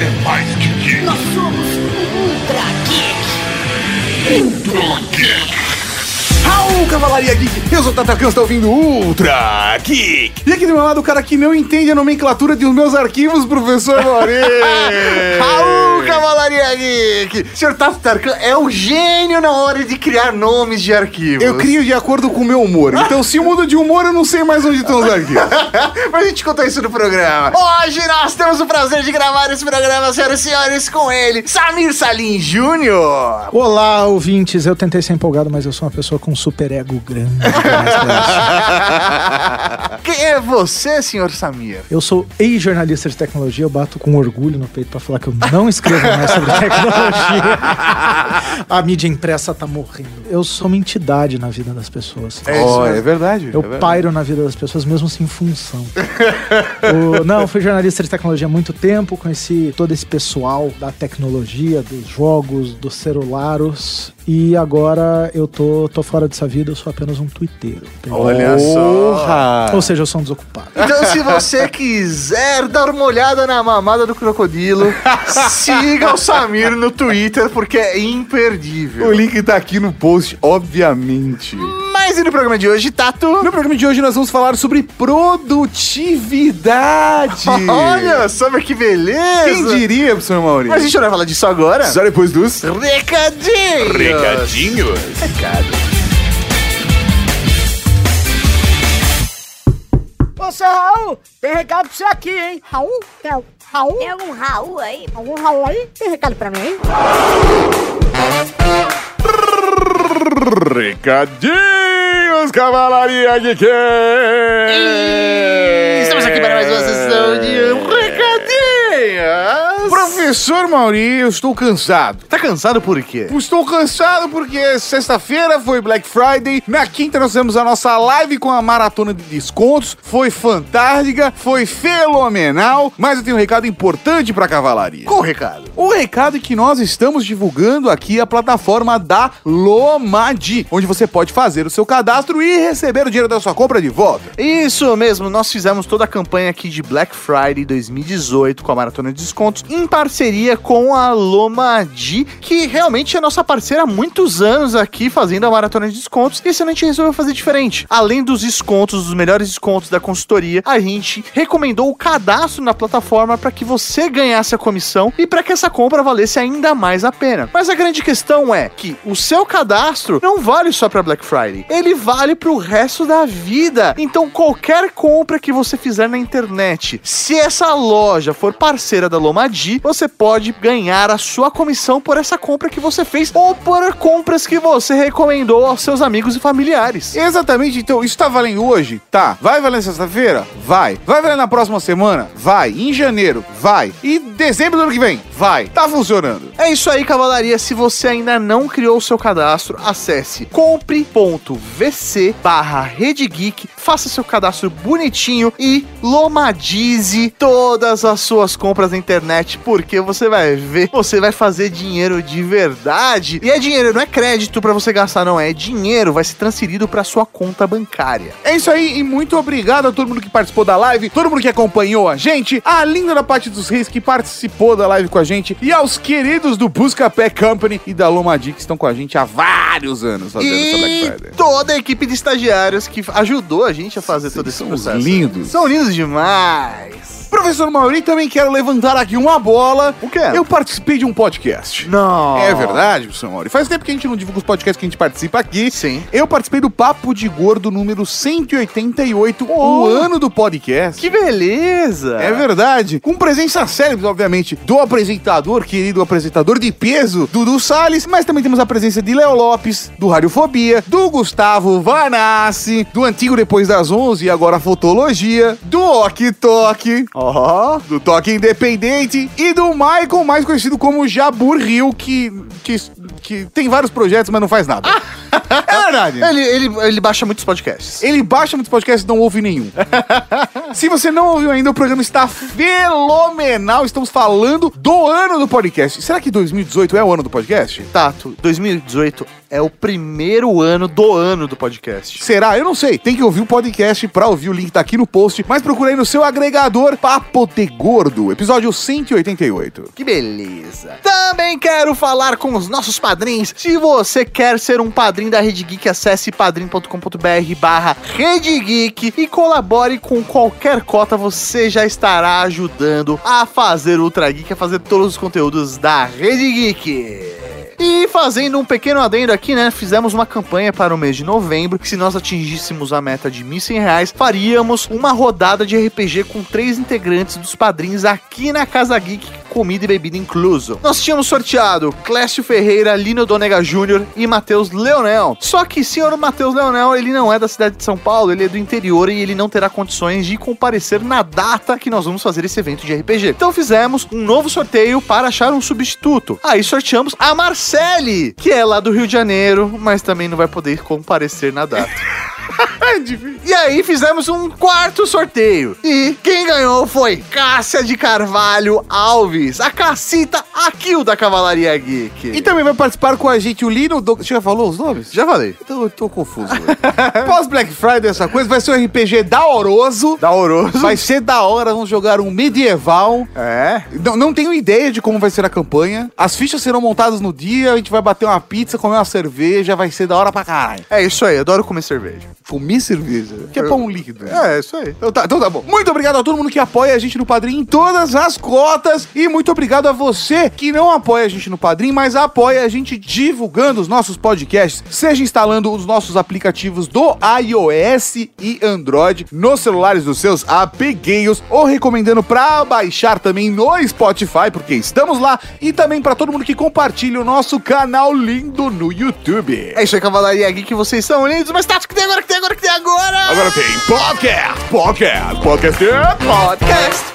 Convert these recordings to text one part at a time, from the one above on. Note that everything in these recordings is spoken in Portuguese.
é mais que geek. Nós somos Ultra Geek. Ultra Geek. Raul, Cavalaria Geek! Eu sou o Tatacan, está ouvindo Ultra Geek! E aqui do meu lado o cara que não entende a nomenclatura dos meus arquivos, professor Maurício! Raul, Cavalaria Geek! Senhor Tato Tarkan é o gênio na hora de criar nomes de arquivos. Eu crio de acordo com o meu humor. Então, se eu mudo de humor, eu não sei mais onde estão os arquivos. Mas a gente contou isso no programa. Hoje nós temos o prazer de gravar esse programa, senhoras e senhores, com ele, Samir Salim Júnior. Olá, ouvintes. Eu tentei ser empolgado, mas eu sou uma pessoa com super ego grande. isso. Quem é você, senhor Samir? Eu sou ex-jornalista de tecnologia, eu bato com orgulho no peito pra falar que eu não escrevo mais sobre tecnologia. A mídia impressa tá morrendo. Eu sou uma entidade na vida das pessoas. Oh, é verdade. Eu é verdade. pairo na vida das pessoas, mesmo sem função. O- não, eu fui jornalista de tecnologia há muito tempo, conheci todo esse pessoal da tecnologia, dos jogos, dos celulares. E agora eu tô, tô fora dessa vida, eu sou apenas um twitteiro. Olha só. Ou seja, eu sou um desocupado. Então, se você quiser dar uma olhada na mamada do crocodilo, siga o Samir no Twitter, porque é imperdível. O link tá aqui no post, obviamente. Mas e no programa de hoje, Tato? No programa de hoje nós vamos falar sobre produtividade. Olha, sabe que beleza! Quem diria, professor Maurício? Mas a gente não vai falar disso agora? Só depois dos... Recadinhos! Recadinhos. Ô, seu Raul, tem recado pra você aqui, hein? Raul? Tem Raul? Tem algum Raul aí? Algum Raul aí? Tem recado pra mim, hein? Recadinhos, Cavalaria Geek! Estamos aqui para mais uma sessão de! Professor Maurício, eu estou cansado. Tá cansado por quê? Estou cansado porque sexta-feira foi Black Friday, na quinta nós fizemos a nossa live com a maratona de descontos, foi fantástica, foi fenomenal, mas eu tenho um recado importante para a cavalaria. Qual o recado? O recado é que nós estamos divulgando aqui a plataforma da Lomadi, onde você pode fazer o seu cadastro e receber o dinheiro da sua compra de volta. Isso mesmo, nós fizemos toda a campanha aqui de Black Friday 2018 com a Maratona de Descontos em parceria com a Lomadi, que realmente é nossa parceira há muitos anos aqui fazendo a Maratona de Descontos. E esse ano a gente resolveu fazer diferente. Além dos descontos, dos melhores descontos da consultoria, a gente recomendou o cadastro na plataforma para que você ganhasse a comissão e para que essa compra valesse ainda mais a pena. Mas a grande questão é que o seu cadastro não vale só para Black Friday, ele vale para o resto da vida. Então qualquer compra que você fizer na internet, se essa loja for parceira da Lomadi, você pode ganhar a sua comissão por essa compra que você fez ou por compras que você recomendou aos seus amigos e familiares. Exatamente, então, isso tá valendo hoje? Tá. Vai valer sexta-feira? Vai. Vai valer na próxima semana? Vai. Em janeiro? Vai. E dezembro do ano que vem? Vai. Tá funcionando. É isso aí, cavalaria. Se você ainda não criou o seu cadastro, acesse compre.vc barra Geek, faça seu cadastro bonitinho e lomadize todas as suas compras na internet, porque você vai ver, você vai fazer dinheiro de verdade. E é dinheiro, não é crédito pra você gastar, não. É dinheiro, vai ser transferido pra sua conta bancária. É isso aí, e muito obrigado a todo mundo que participou da live, todo mundo que acompanhou a gente, a linda da parte dos reis que participou da live com a gente, e aos queridos do Buscapé Company e da Lomadi que estão com a gente há vários anos fazendo essa Black E Friday. toda a equipe de estagiários que ajudou a gente a fazer todo esse são processo. lindos. São lindos demais. Professor Mauri, também quero levantar aqui uma bola. O quê? Eu participei de um podcast. Não. É verdade, professor Mauri. Faz tempo que a gente não divulga os podcasts que a gente participa aqui. Sim. Eu participei do Papo de Gordo número 188, Oh. o ano do podcast. Que beleza. É verdade. Com presença célebre, obviamente, do apresentador, querido apresentador de peso, Dudu Salles, mas também temos a presença de Léo Lopes, do Radiofobia, do Gustavo Vanassi, do antigo Depois das 11 e agora Fotologia, do Ok Tok, Ó. do Toque Independente e do Michael, mais conhecido como Jabur Rio, que, que, que tem vários projetos, mas não faz nada. É verdade. Ele, ele, ele baixa muitos podcasts. Ele baixa muitos podcasts e não ouve nenhum. Se você não ouviu ainda, o programa está fenomenal. Estamos falando do ano do podcast. Será que 2018 é o ano do podcast? Tato, 2018 é o primeiro ano do ano do podcast. Será? Eu não sei. Tem que ouvir o podcast pra ouvir. O link tá aqui no post. Mas procura aí no seu agregador Papo de Gordo, episódio 188. Que beleza. Também quero falar com os nossos padrinhos. Se você quer ser um padrinho da Rede Geek, acesse padrim.com.br barra Rede Geek e colabore com qualquer cota. Você já estará ajudando a fazer Ultra Geek, a fazer todos os conteúdos da Rede Geek. E fazendo um pequeno adendo aqui, né? Fizemos uma campanha para o mês de novembro. Que se nós atingíssemos a meta de 1.100 reais, faríamos uma rodada de RPG com três integrantes dos padrinhos aqui na Casa Geek, comida e bebida incluso. Nós tínhamos sorteado Clécio Ferreira, Lino Donega Júnior e Matheus Leonel. Só que, senhor Matheus Leonel, ele não é da cidade de São Paulo, ele é do interior e ele não terá condições de comparecer na data que nós vamos fazer esse evento de RPG. Então fizemos um novo sorteio para achar um substituto. Aí sorteamos a Marcele, que é lá do Rio de Janeiro, mas também não vai poder comparecer na data. E aí fizemos um quarto sorteio. E quem ganhou foi Cássia de Carvalho Alves, a Cacita Aquil da Cavalaria Geek. E também vai participar com a gente o Lino. Do... Você já falou os nomes? já falei. Então eu tô confuso. Pós Black Friday, essa coisa, vai ser um RPG daoroso. Da Oroso. Vai ser da hora, vamos jogar um medieval. É. Não, não tenho ideia de como vai ser a campanha. As fichas serão montadas no dia, a gente vai bater uma pizza, comer uma cerveja, vai ser da hora pra caralho. É isso aí, adoro comer cerveja. Comer cerveja, que é pão líquido. né? É, isso aí. Então tá, então tá bom. Muito obrigado a todo mundo que apoia a gente no Padrim em todas as cotas. E muito obrigado a você que não apoia a gente no Padrim, mas apoia a gente divulgando os nossos podcasts, seja instalando os nossos aplicativos do iOS e Android nos celulares dos seus amiguinhos, ou recomendando pra baixar também no Spotify, porque estamos lá, e também pra todo mundo que compartilha o nosso canal lindo no YouTube. É isso aí, Cavalaria Geek, vocês são lindos, mas Tato, o que tem agora, que tem agora, que tem agora? Agora tem podcast, podcast, podcast, podcast.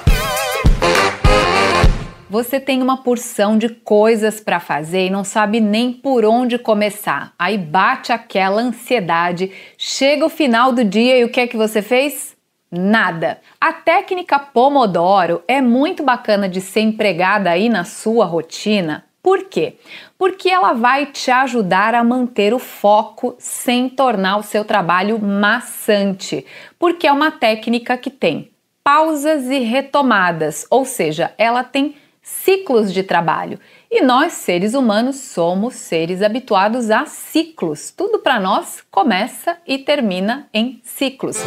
Você tem uma porção de coisas para fazer e não sabe nem por onde começar. Aí bate aquela ansiedade, chega o final do dia e o que é que você fez? Nada. A técnica Pomodoro é muito bacana de ser empregada aí na sua rotina. Por quê? Porque ela vai te ajudar a manter o foco sem tornar o seu trabalho maçante. Porque é uma técnica que tem pausas e retomadas, ou seja, ela tem ciclos de trabalho. E nós, seres humanos, somos seres habituados a ciclos. Tudo para nós começa e termina em ciclos.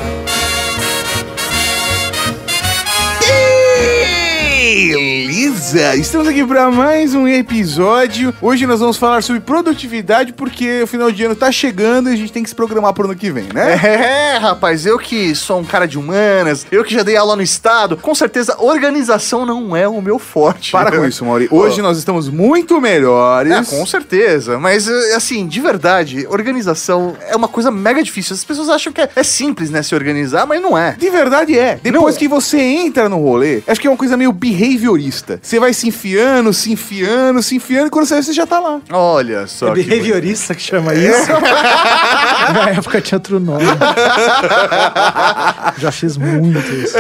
Beleza! Estamos aqui para mais um episódio. Hoje nós vamos falar sobre produtividade, porque o final de ano tá chegando e a gente tem que se programar pro ano que vem, né? É, rapaz, eu que sou um cara de humanas, eu que já dei aula no estado, com certeza organização não é o meu forte. Para com isso, Mauri. Hoje nós estamos muito melhores. É, com certeza. Mas, eh, assim, de verdade, organização é uma coisa mega difícil. As pessoas acham que é, é simples, né, se organizar, mas não é. De verdade é. Depois Não. que você entra no rolê, acho que é uma coisa meio behaviorista. Você vai se enfiando, se enfiando, se enfiando, e quando você vê, você já tá lá. Olha só. É que behaviorista que chama isso. Na época tinha outro nome. Já fiz muito isso.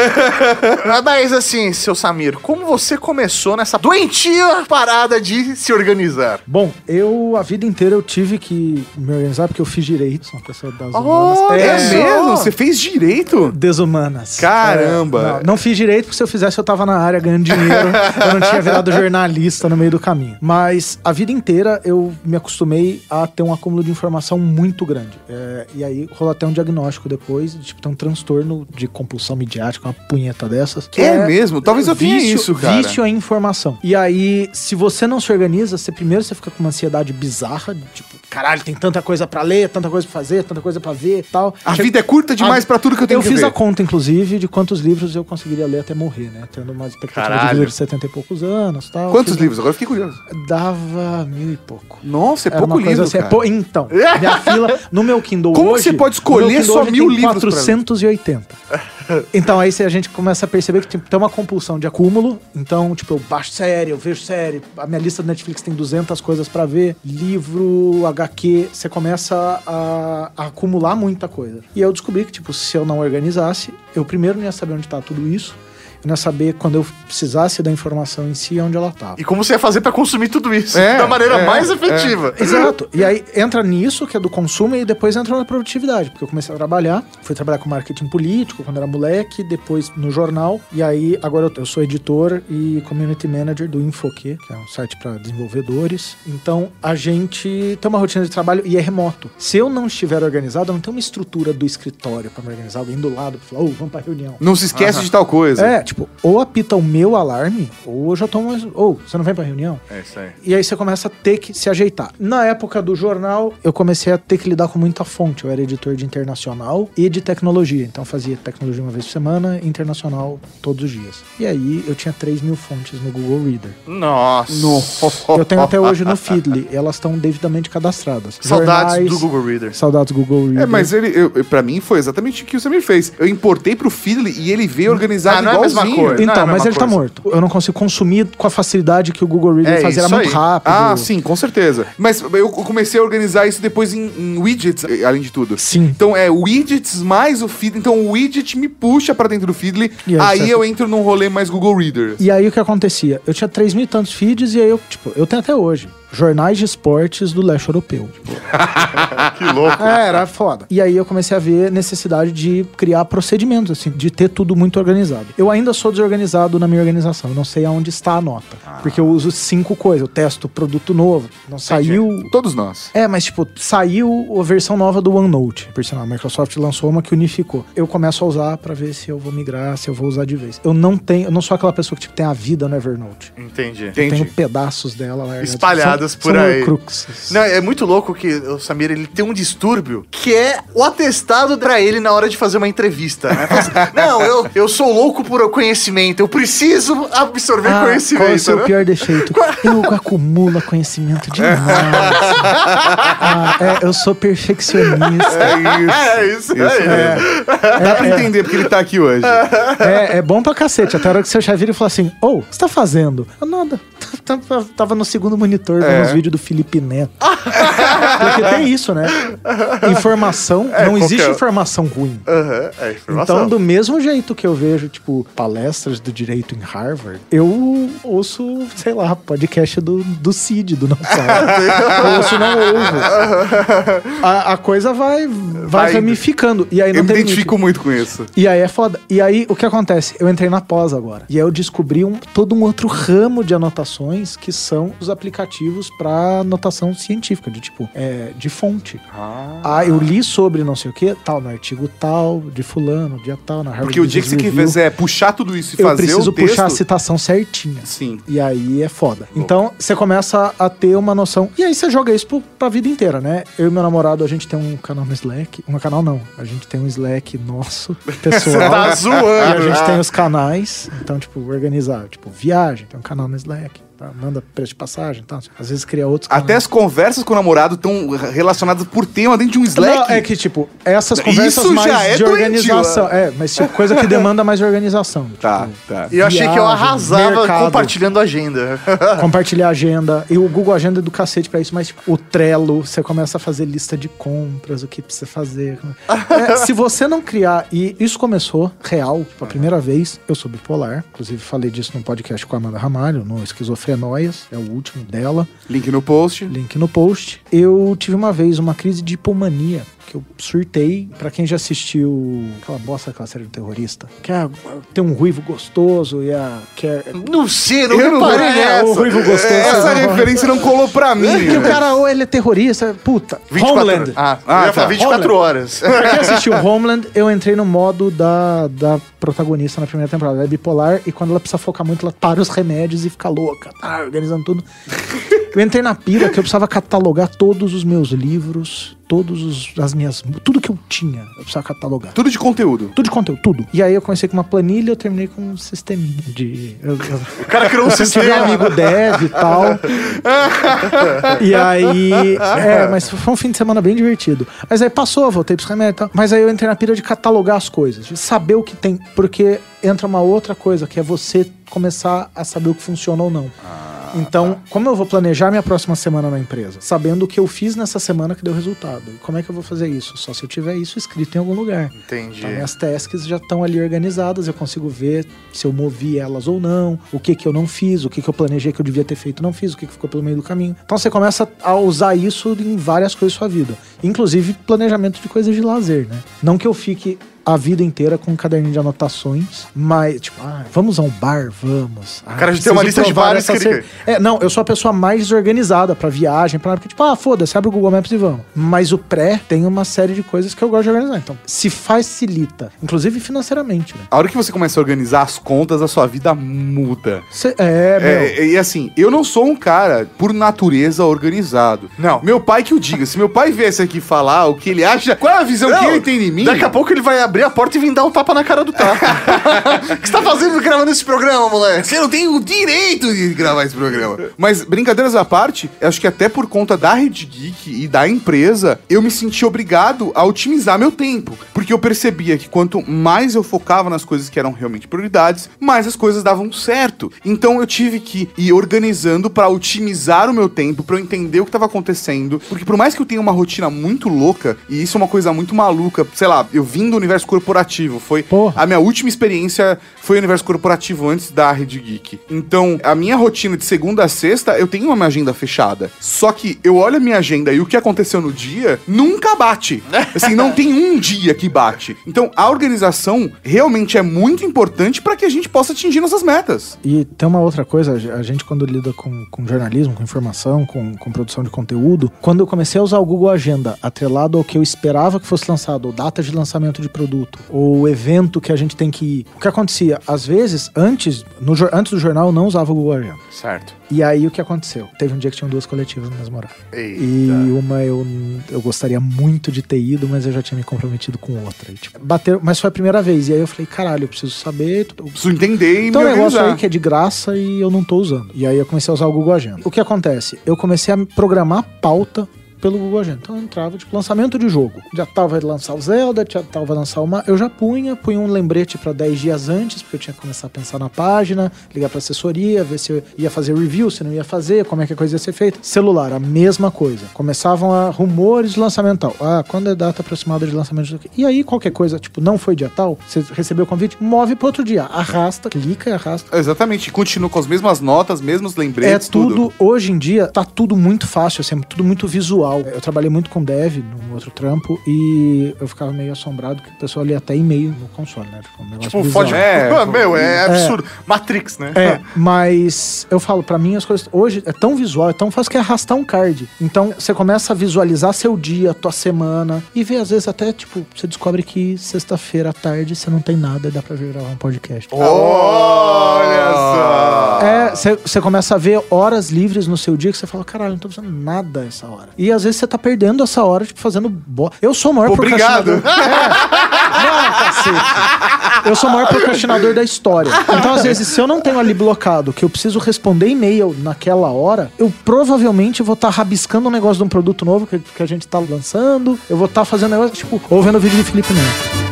Ah, Mas assim, seu Samir, como você começou nessa doentia parada de se organizar? Bom, eu a vida inteira eu tive que me organizar porque eu fiz direito, sou uma pessoa das Oh, humanas. É, É mesmo? Você fez direito? Desumanas. Caramba. É, não, não fiz direito porque se eu fizesse eu tava na área ganhando dinheiro. eu não tinha virado jornalista no meio do caminho. Mas a vida inteira eu me acostumei a ter um acúmulo de informação muito grande. É, e aí rolou até um diagnóstico depois, de, tipo, tem um transtorno de compulsão midiática, uma punheta dessas. que É mesmo? Talvez eu tenha isso, cara. Vício em informação. E aí, se você não se organiza, você primeiro você fica com uma ansiedade bizarra, tipo, caralho, tem tanta coisa pra ler, tanta coisa pra fazer, tanta coisa pra ver e tal. A Chega- vida é curta demais pra tudo que eu tenho eu que fiz ver. a conta, inclusive, de quantos livros eu conseguiria ler até morrer, né? Tendo uma expectativa de Caralho. vida de 70 e poucos anos tal. Quantos Fiz- livros? Agora eu fiquei curioso. Dava mil e pouco. Nossa, é Era pouco livro, assim, é cara. pou- Então, minha fila, no meu Kindle Como hoje... você pode escolher só hoje mil tem livros pra ler? 480. Então aí a gente começa a perceber que tipo, tem uma compulsão de acúmulo. Então, tipo, eu baixo série, eu vejo série. A minha lista do Netflix tem 200 coisas pra ver. Livro, HQ. Você começa a, a acumular muita coisa. E eu descobri que, tipo, se eu não organizasse, eu primeiro não ia saber onde tá tudo isso. Eu não ia saber quando eu precisasse da informação em si, onde ela tava. E como você ia fazer pra consumir tudo isso É, da maneira é, mais é. efetiva. Exato. E aí entra nisso, que é do consumo, e depois entra na produtividade. Porque eu comecei a trabalhar, fui trabalhar com marketing político quando era moleque, depois no jornal. E aí, agora eu, eu sou editor e community manager do Infoque, que é um site para desenvolvedores. Então, a gente tem uma rotina de trabalho e é remoto. Se eu não estiver organizado, eu não tenho uma estrutura do escritório para me organizar, alguém do lado pra falar, ô, vamos pra reunião. Não se esquece de tal coisa. É, tipo, ou apita o meu alarme, ou eu já tomo mais. Ou, você não vem pra reunião? É isso aí. E aí você começa a ter que se ajeitar. Na época do jornal, eu comecei a ter que lidar com muita fonte. Eu era editor de internacional e de tecnologia. Então eu fazia tecnologia uma vez por semana, internacional todos os dias. E aí eu tinha 3 mil fontes no Google Reader. Nossa. Eu tenho até hoje no Feedly. Elas estão devidamente cadastradas. Saudades Jornais- do Google Reader. Saudades do Google Reader. É, mas ele, eu, pra mim foi exatamente o que você me fez. Eu importei pro Feedly e ele veio organizado Ah, não é mesma coisa. Não é Então, mas ele tá coisa. morto. Eu não consigo consumir com a facilidade que o Google Reader É fazia. Era muito aí. rápido. Ah, sim, com certeza. Mas eu comecei a organizar isso depois em, em widgets, além de tudo. Sim. Então é widgets mais o feed. Então o widget me puxa pra dentro do Feedly. Aí aí eu entro num rolê mais Google Reader. E aí o que acontecia? Eu tinha 3 mil e tantos feeds e aí eu, tipo, eu tenho até hoje. Jornais de esportes do leste europeu. Que louco. É, era foda. E aí eu comecei a ver necessidade de criar procedimentos, assim, de ter tudo muito organizado. Eu ainda sou desorganizado na minha organização. Não sei aonde está a nota. Porque eu uso cinco coisas. Eu testo produto novo. Não saiu. Todos nós. É, mas tipo, saiu a versão nova do OneNote. Por sinal, a Microsoft lançou uma que unificou. Eu começo a usar pra ver se eu vou migrar, se eu vou usar de vez. Eu não tenho, eu não sou aquela pessoa que tipo, tem a vida no Evernote. Entendi. Eu Entendi. tenho pedaços dela lá. Espalhadas são, por são aí. Horcruxes. Não, é muito louco que o Samir ele tem um distúrbio que é o atestado pra ele na hora de fazer uma entrevista. Né? Assim, Não, eu, eu sou louco por conhecimento, eu preciso absorver Ah, qual é o conhecimento. seu né? pior defeito? Eu acumulo conhecimento demais. ah, é, eu sou perfeccionista. É É isso, Isso aí. mesmo. Dá pra entender porque ele tá aqui hoje. É, é bom pra cacete. Até a hora que seu chefe vira e fala assim: Ô, o que você tá fazendo? Eu nada. Tava, no segundo monitor É. os vídeos do Felipe Neto. Porque tem isso, né? Informação, não existe qualquer- informação ruim. Aham, é informação. Então, do mesmo jeito que eu vejo, tipo, palestras do direito em Harvard, eu ouço, sei lá, podcast do, do Cid, do Não eu ouço não ouvo. A, a coisa vai, vai, Vai ramificando. E aí não Eu me tem limite. identifico muito com isso. E aí é foda. E aí o que acontece? Eu entrei na pós agora. E aí eu descobri um, todo um outro ramo de anotações que são os aplicativos pra anotação científica, de tipo, é, de fonte. Ah, eu li sobre não sei o que, tal, no artigo tal, de fulano, dia tal, na Harvard Porque o dia que você quiser puxar tudo isso e eu fazer preciso o texto... puxar a citação certinha. Sim. E aí é foda. Então, você começa a ter uma noção. E aí você joga isso pro, pra vida inteira, né? Eu e meu namorado, a gente tem um canal no Slack. Um canal não. A gente tem um Slack nosso, pessoal. Tá zoando. E a gente tem os canais. Então, tipo, organizar. Tipo, viagem, tem um canal no Slack. Tá? Manda preço de passagem e tal. Às vezes cria outros Até canais. as conversas com o namorado estão relacionadas por tema dentro de um Slack. Não, é que, tipo, essas conversas Isso mais já é de organização. É, mas tipo, coisa que demanda mais organização. Tá, Tipo, tá. E eu achei que eu arrasava mercado. compartilhando agenda. compartilhar agenda. E o Google Agenda é do cacete pra isso, mas tipo, o Trello, você começa a fazer lista de compras, o que precisa fazer. É, se você não criar, e isso começou real, tipo, a primeira vez, eu sou bipolar, inclusive falei disso num podcast com a Amanda Ramalho, no É o último dela, Link no post. link no post. Eu tive uma vez uma crise de hipomania. Que eu surtei, pra quem já assistiu aquela bosta, aquela série do terrorista, que é, tem um ruivo gostoso e a. Que é, Não sei, não Eu não reparei é, o nessa. ruivo gostoso. Essa Não, referência não colou pra mim. é que o cara, ou ele é terrorista, puta. 24 Homeland. Ah, Ah, eu ia tá. falar 24 horas. Pra quem assistiu Homeland, eu entrei no modo da, da protagonista na primeira temporada. Ela é bipolar e quando ela precisa focar muito, ela para os remédios e fica louca, tá organizando tudo. Eu entrei na pira que eu precisava catalogar todos os meus livros todos os, as minhas. Tudo que eu tinha, eu precisava catalogar. Tudo de conteúdo. Tudo de conteúdo, tudo. E aí eu comecei com uma planilha, eu terminei com um sisteminha de. Eu, eu, O cara criou um sistema. amigo dev e tal. e aí. É, mas foi um fim de semana bem divertido. Mas aí passou, voltei pros remédios e tal. Mas aí eu entrei na pira de catalogar as coisas, de saber o que tem. Porque entra uma outra coisa, que é você começar a saber o que funciona ou não. Então, como eu vou planejar minha próxima semana na empresa? Sabendo o que eu fiz nessa semana que deu resultado. E como é que eu vou fazer isso? Só se eu tiver isso escrito em algum lugar. Entendi. Então, minhas tasks já estão ali organizadas, eu consigo ver se eu movi elas ou não, o que que eu não fiz, o que que eu planejei que eu devia ter feito e não fiz, o que que ficou pelo meio do caminho. Então você começa a usar isso em várias coisas da sua vida, inclusive planejamento de coisas de lazer, né? Não que eu fique a vida inteira com um caderninho de anotações, mas, tipo, ah, vamos a um bar, vamos. Ah, cara já tem uma lista de bares essa que É, não, eu sou a pessoa mais desorganizada pra viagem, pra porque, tipo, ah, foda-se, abre o Google Maps e vamos. Mas o pré tem uma série de coisas que eu gosto de organizar. Então, se facilita, inclusive financeiramente, né? A hora que você começa a organizar as contas, a sua vida muda. Cê- é, meu. É, e assim, eu não sou um cara, por natureza, organizado. Não. Meu pai que o diga. Se meu pai viesse aqui falar o que ele acha, qual é a visão que Não, ele tem de mim? Daqui a pouco ele vai abrir a porta e vir dar um tapa na cara do Tato. O que você tá fazendo gravando esse programa, moleque? Você não tem o direito de gravar esse programa. Mas, brincadeiras à parte, eu acho que até por conta da Rede Geek e da empresa, eu me senti obrigado a otimizar meu tempo. Porque eu percebia que quanto mais eu focava nas coisas que eram realmente prioridades, mais as coisas davam certo. Então eu tive que ir organizando pra otimizar o meu tempo, pra eu entender o que tava acontecendo. Porque por mais que eu tenha uma rotina muito louca, e isso é uma coisa muito maluca, sei lá, eu vim do universo corporativo, foi Porra. a minha última experiência foi o universo corporativo antes da Rede Geek. Então, a minha rotina de segunda a sexta, eu tenho uma minha agenda fechada. Só que eu olho a minha agenda e o que aconteceu no dia nunca bate. Assim, não tem um dia que bate. Então, a organização realmente é muito importante para que a gente possa atingir nossas metas. E tem uma outra coisa, a gente quando lida com, com jornalismo, com informação, com, com produção de conteúdo, quando eu comecei a usar o Google Agenda atrelado ao que eu esperava que fosse lançado, ou data de lançamento de produto, ou evento que a gente tem que ir, o que acontecia? Às vezes, antes, no, antes do jornal, eu não usava o Google Agenda. Certo. E aí o que aconteceu? Teve um dia que tinham duas coletivas no mesmo horário. Eita. E uma eu, eu gostaria muito de ter ido, mas eu já tinha me comprometido com outra. E, tipo, bateu, mas foi a primeira vez. E aí eu falei, caralho, eu preciso saber. eu Preciso entender e então, me um negócio aí que é de graça e eu não tô usando. E aí eu comecei a usar o Google Agenda. O que acontece? Eu comecei a programar pauta pelo Google Agenda. Então eu entrava, tipo, lançamento de jogo. Já tava lançar o Zelda, já tava lançar uma. Eu já punha, punha um lembrete pra 10 dias antes, porque eu tinha que começar a pensar na página, ligar pra assessoria, ver se eu ia fazer review, se não ia fazer, como é que a coisa ia ser feita. Celular, a mesma coisa. Começavam a rumores de lançamento tal. Ah, quando é data aproximada de lançamento? E aí, qualquer coisa, tipo, não foi dia tal, você recebeu o convite, move pro outro dia. Arrasta, clica e arrasta. Exatamente, continua com as mesmas notas, mesmos É lembretes, tudo, hoje em dia, tá tudo muito fácil, assim, tudo muito visual. Eu trabalhei muito com dev no outro trampo e eu ficava meio assombrado que o pessoal lia até e-mail no console, né? Tipo, um Tipo, fode. É, Meu, é absurdo. Matrix, né? É, mas eu falo, pra mim as coisas hoje é tão visual, é tão fácil que é arrastar um card. Então você começa a visualizar seu dia, tua semana e ver às vezes até tipo, você descobre que sexta-feira à tarde você não tem nada e dá pra vir gravar um podcast. Olha só. É, você começa a ver horas livres no seu dia que você fala, caralho, não tô fazendo nada essa hora. E às vezes você tá perdendo essa hora, tipo, fazendo bo... Eu sou o maior Obrigado. procrastinador. É. Não, cacete. Eu sou o maior procrastinador da história. Então, às vezes, se eu não tenho ali blocado que eu preciso responder e-mail naquela hora, eu provavelmente vou estar rabiscando um negócio de um produto novo que, que a gente tá lançando. Eu vou estar fazendo negócio, tipo, ou vendo o vídeo de Felipe Neto.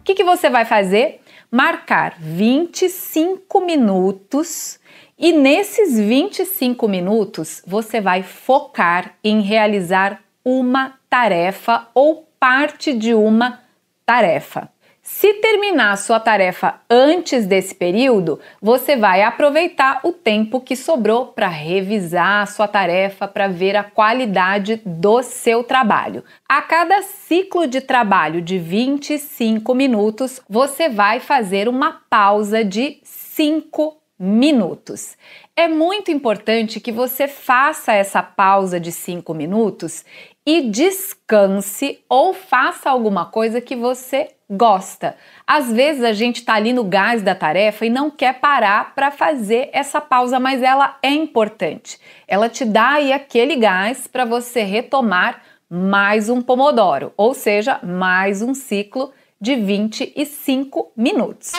O que, que você vai fazer? Marcar 25 minutos e nesses 25 minutos você vai focar em realizar uma tarefa ou parte de uma tarefa. Se terminar sua tarefa antes desse período, você vai aproveitar o tempo que sobrou para revisar a sua tarefa, para ver a qualidade do seu trabalho. A cada ciclo de trabalho de 25 minutos, você vai fazer uma pausa de 5 minutos. É muito importante que você faça essa pausa de 5 minutos e descanse ou faça alguma coisa que você gosta. Às vezes a gente tá ali no gás da tarefa e não quer parar para fazer essa pausa, mas ela é importante. Ela te dá aí aquele gás para você retomar mais um pomodoro, ou seja, mais um ciclo de 25 minutos.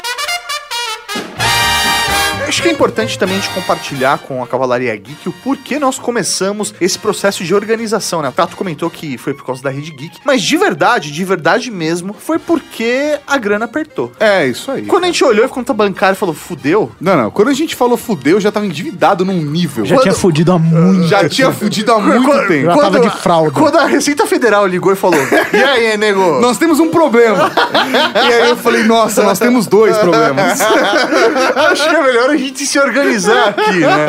Acho que é importante também a gente compartilhar com a Cavalaria Geek o porquê nós começamos esse processo de organização, né? O Tato comentou que foi por causa da Rede Geek, mas de verdade, de verdade mesmo, foi porque a grana apertou. É, isso aí. Quando a gente olhou e conta bancária e falou, fudeu, Não, não. Quando a gente falou fudeu, já tava endividado num nível. Já tinha fudido há muito. Já tinha fudido há muito Quando- tempo. Já tava de fralda. Quando a Receita Federal ligou e falou, e aí, nego? Nós temos um problema. e aí eu falei, nossa, nós temos dois problemas. Acho que é melhor a gente se organizar aqui, né?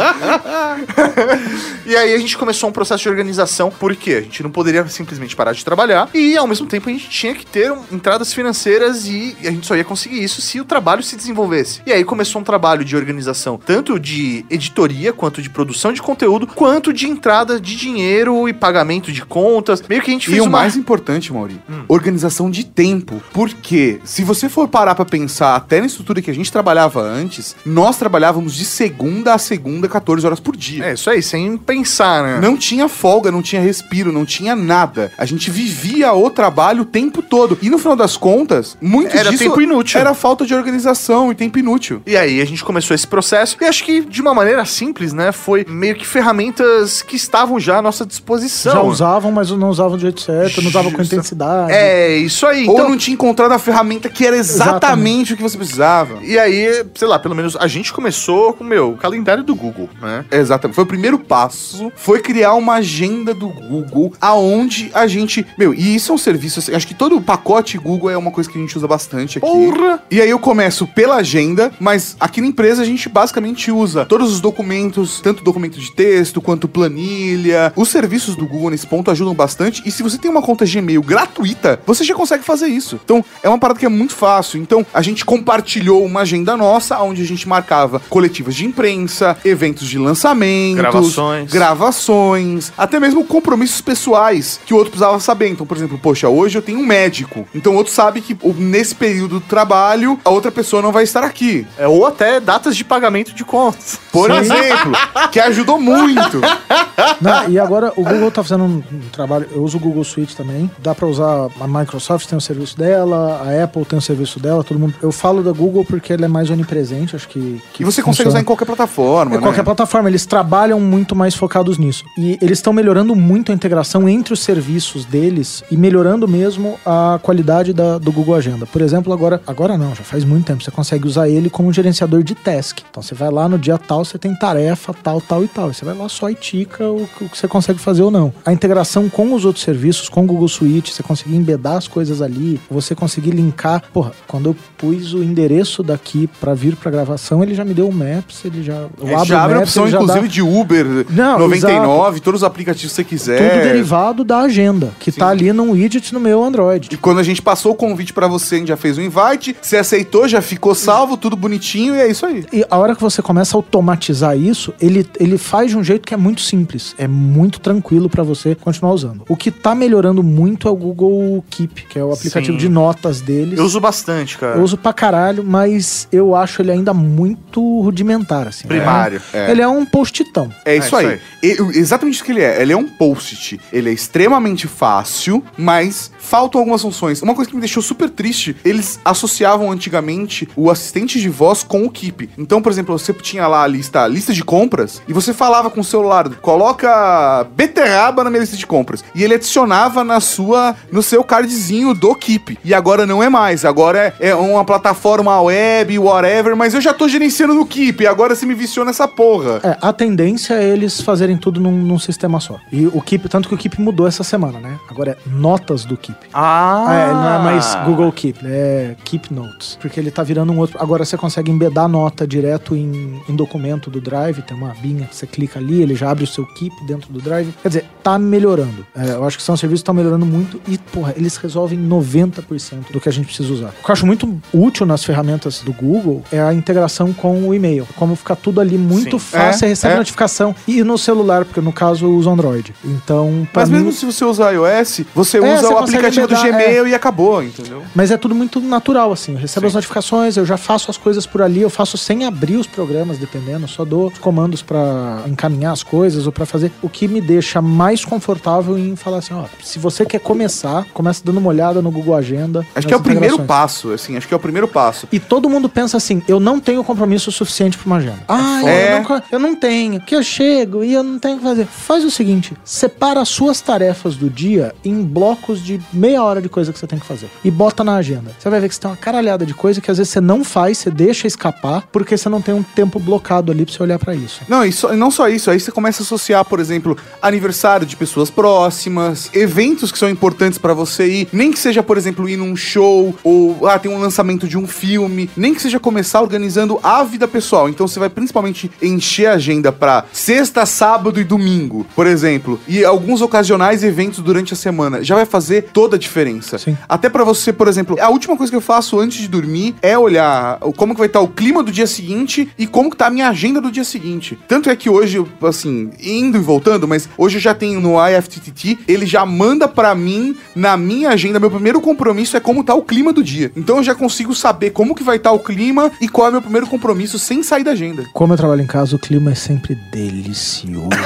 e aí a gente começou um processo de organização, porque a gente não poderia simplesmente parar de trabalhar e ao mesmo tempo a gente tinha que ter entradas financeiras e a gente só ia conseguir isso se o trabalho se desenvolvesse. E aí começou um trabalho de organização, tanto de editoria, quanto de produção de conteúdo, quanto de entrada de dinheiro e pagamento de contas. Meio que a gente E fez o uma... mais importante, Mauri, organização de tempo. Porque se você for parar pra pensar até na estrutura que a gente trabalhava antes, nós trabalhávamos de segunda a segunda, 14 horas por dia. É, isso aí, sem pensar, né? Não tinha folga, não tinha respiro, não tinha nada. A gente vivia o trabalho o tempo todo. E no final das contas, muito Era disso tempo inútil. Era falta de organização e tempo inútil. E aí a gente começou esse processo e acho que de uma maneira simples, né? Foi meio que ferramentas que estavam já à nossa disposição. Já usavam, mas não usavam do jeito certo, não usavam com intensidade. É, isso aí. Ou Então, não tinha encontrado a ferramenta que era exatamente, o que você precisava. E aí, sei lá, pelo menos a gente começou com, meu, o calendário do Google, né? Exatamente. Foi o primeiro passo. Foi criar uma agenda do Google aonde a gente. Meu, e isso é um serviço. assim, acho que todo o pacote Google é uma coisa que a gente usa bastante aqui. Porra! E aí eu começo pela agenda, mas aqui na empresa a gente basicamente usa todos os documentos, tanto documento de texto quanto planilha. Os serviços do Google nesse ponto ajudam bastante. E se você tem uma conta Gmail gratuita, você já consegue fazer isso. Então é uma parada que é muito fácil. Então a gente compartilhou uma agenda nossa, onde a gente marcava coletivas de imprensa, eventos de lançamento, Gravações. gravações, até mesmo compromissos pessoais que o outro precisava saber. Então, por exemplo, poxa, hoje eu tenho um médico. Então o outro sabe que nesse período do trabalho a outra pessoa não vai estar aqui. É, ou até datas de pagamento de contas. Por exemplo, que ajudou muito. Não, e agora o Google tá fazendo um, um trabalho. Eu uso o Google Suite também. Dá pra usar a Microsoft tem o serviço dela, a Apple tem o serviço dela, todo mundo. Eu falo da Google porque ela é mais onipresente, acho que. que E você consegue funciona. usar em qualquer plataforma, É, né? qualquer plataforma, eles trabalham muito mais focados nisso. E eles estão melhorando muito a integração entre os serviços deles e melhorando mesmo a qualidade da- do Google Agenda. Por exemplo, agora, agora não, já faz muito tempo, você consegue usar ele como um gerenciador de task. Então você vai lá no dia tal, você tem tarefa tal, tal e tal. E você vai lá só e tica o, que- o que você consegue fazer ou não. A integração com os outros serviços, com o Google Suite, você conseguir embedar as coisas ali, você conseguir linkar. Porra, quando eu pus o endereço daqui pra vir pra gravação, ele já me deu o Maps, ele já. Eu É, abro já abre a Maps, opção, ele já dá- inclusive, de Uber Não, 99, todos os aplicativos que você quiser. tudo derivado da agenda, que tá ali num widget no meu Android. E quando a gente passou o convite pra você, a gente já fez o invite, você aceitou, já ficou salvo, tudo bonitinho e é isso aí. E a hora que você começa a automatizar isso, ele, ele faz de um jeito que é muito simples, é muito tranquilo pra você continuar usando. O que tá melhorando muito é o Google Keep, que é o aplicativo Sim. de notas deles. Eu uso bastante, cara. Eu uso pra caralho, mas eu acho ele ainda muito rudimentar, assim. Primário. É. Ele é um post-itão. É isso isso aí. aí. Ele- exatamente isso que ele é. Ele é um post-it. Ele é extremamente fácil, mas faltam algumas funções. Uma coisa que me deixou super triste, eles associavam antigamente o assistente de voz com o Keep. Então, por exemplo, você tinha lá a lista, a lista de compras e você falava com o celular, coloca beterraba na minha lista de compras. E ele adicionava na sua, no seu cardzinho do Keep. E agora não é mais. Agora é, é uma plataforma web, whatever, mas eu já tô gerenciando no Keep. E agora você me viciou nessa porra. É, a tendência é eles fazerem tudo num, num sistema só. E o Keep, tanto que o Keep mudou essa semana, né? Agora é notas do Keep. Ah, é, ele não é mais Google Keep, ele é Keep Notes. Porque ele tá virando um outro. Agora você consegue embedar a nota direto em, em documento do Drive, tem uma abinha que você clica ali, ele já abre o seu Keep dentro do Drive. Quer dizer, tá melhorando. É, eu acho que são serviços que estão melhorando muito e, porra, eles resolvem 90% do que a gente precisa usar. O que eu acho muito útil nas ferramentas do Google é a integração com com o e-mail. Como fica tudo ali muito Sim. fácil, É, você recebe é. notificação. E no celular, porque no caso eu uso Android. Então, Mas mim. mesmo se você usar iOS, você É, usa você o aplicativo do embedar, Gmail e acabou, entendeu? Mas é tudo muito natural, assim. Eu recebo as notificações, eu já faço as coisas por ali, eu faço sem abrir os programas, dependendo. Só dou os comandos pra encaminhar as coisas ou pra fazer. O que me deixa mais confortável em falar assim, ó, se você quer começar, começa dando uma olhada no Google Agenda. Acho que é o primeiro passo, assim, acho que é o primeiro passo. E todo mundo pensa assim, eu não tenho compromisso suficiente pra uma agenda. Ah, É. eu, não, co- eu não tenho, que eu chego e eu não tenho o que fazer. Faz o seguinte, separa as suas tarefas do dia em blocos de meia hora de coisa que você tem que fazer. E bota na agenda. Você vai ver que você tem uma caralhada de coisa que às vezes você não faz, você deixa escapar, porque você não tem um tempo blocado ali pra você olhar pra isso. Não, e só- não só isso, aí você começa a associar, por exemplo, aniversário de pessoas próximas, eventos que são importantes pra você ir, nem que seja, por exemplo, ir num show, ou ah, tem um lançamento de um filme, nem que seja começar organizando a vida pessoal. Então você vai principalmente encher a agenda pra sexta, sábado e domingo, por exemplo, e alguns ocasionais eventos durante a semana. Já vai fazer toda a diferença. Sim. Até pra você, por exemplo, a última coisa que eu faço antes de dormir é olhar como que vai estar o clima do dia seguinte e como que tá a minha agenda do dia seguinte. Tanto é que hoje, assim, indo e voltando, mas hoje eu já tenho no IFTTT, ele já manda pra mim, na minha agenda, meu primeiro compromisso é como tá o clima do dia. Então eu já consigo saber como que vai estar o clima e qual é o meu primeiro compromisso sem sair da agenda. Como eu trabalho em casa, o clima é sempre delicioso.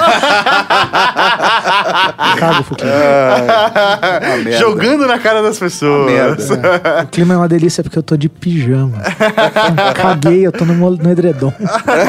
Cago. Uma merda. Jogando na cara das pessoas. O clima é uma delícia porque eu tô de pijama. Então, Caguei, eu tô no, no edredom.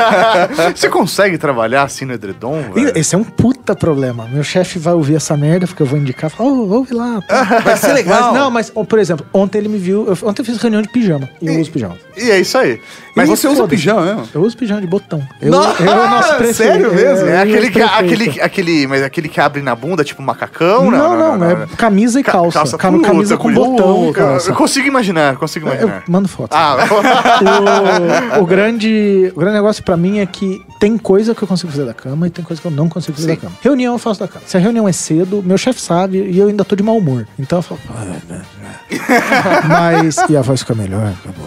Você consegue trabalhar assim no edredom? E velho? Esse é um puta problema. Meu chefe vai ouvir essa merda, porque eu vou indicar, fala, ô, ouve lá. tá?" Vai ser legal. Mas não, mas, ó, por exemplo, ontem ele me viu, eu- ontem eu fiz reunião de pijama, e eu uso pijama. E é isso aí. Mas E você usa foda-se. Pijama mesmo? Eu uso pijama de botão. Eu, Nossa, eu é o nosso preferido. sério mesmo? É eu aquele que, aquele, aquele, mas aquele que abre na bunda, tipo macacão? Não, não, é camisa e Ca- calça. Cam- puta, camisa com puta. botão Eu- calça. Eu consigo imaginar, consigo Eu imaginar. mando foto. Ah, o, o grande, o grande negócio pra mim é que tem coisa que eu consigo fazer da cama e tem coisa que eu não consigo fazer Sim. da cama. Reunião eu faço da cama. Se a reunião é cedo, meu chefe sabe e eu ainda tô de mau humor. Então eu falo. "Ah, né, né." Mas. E a voz fica melhor. fica bom.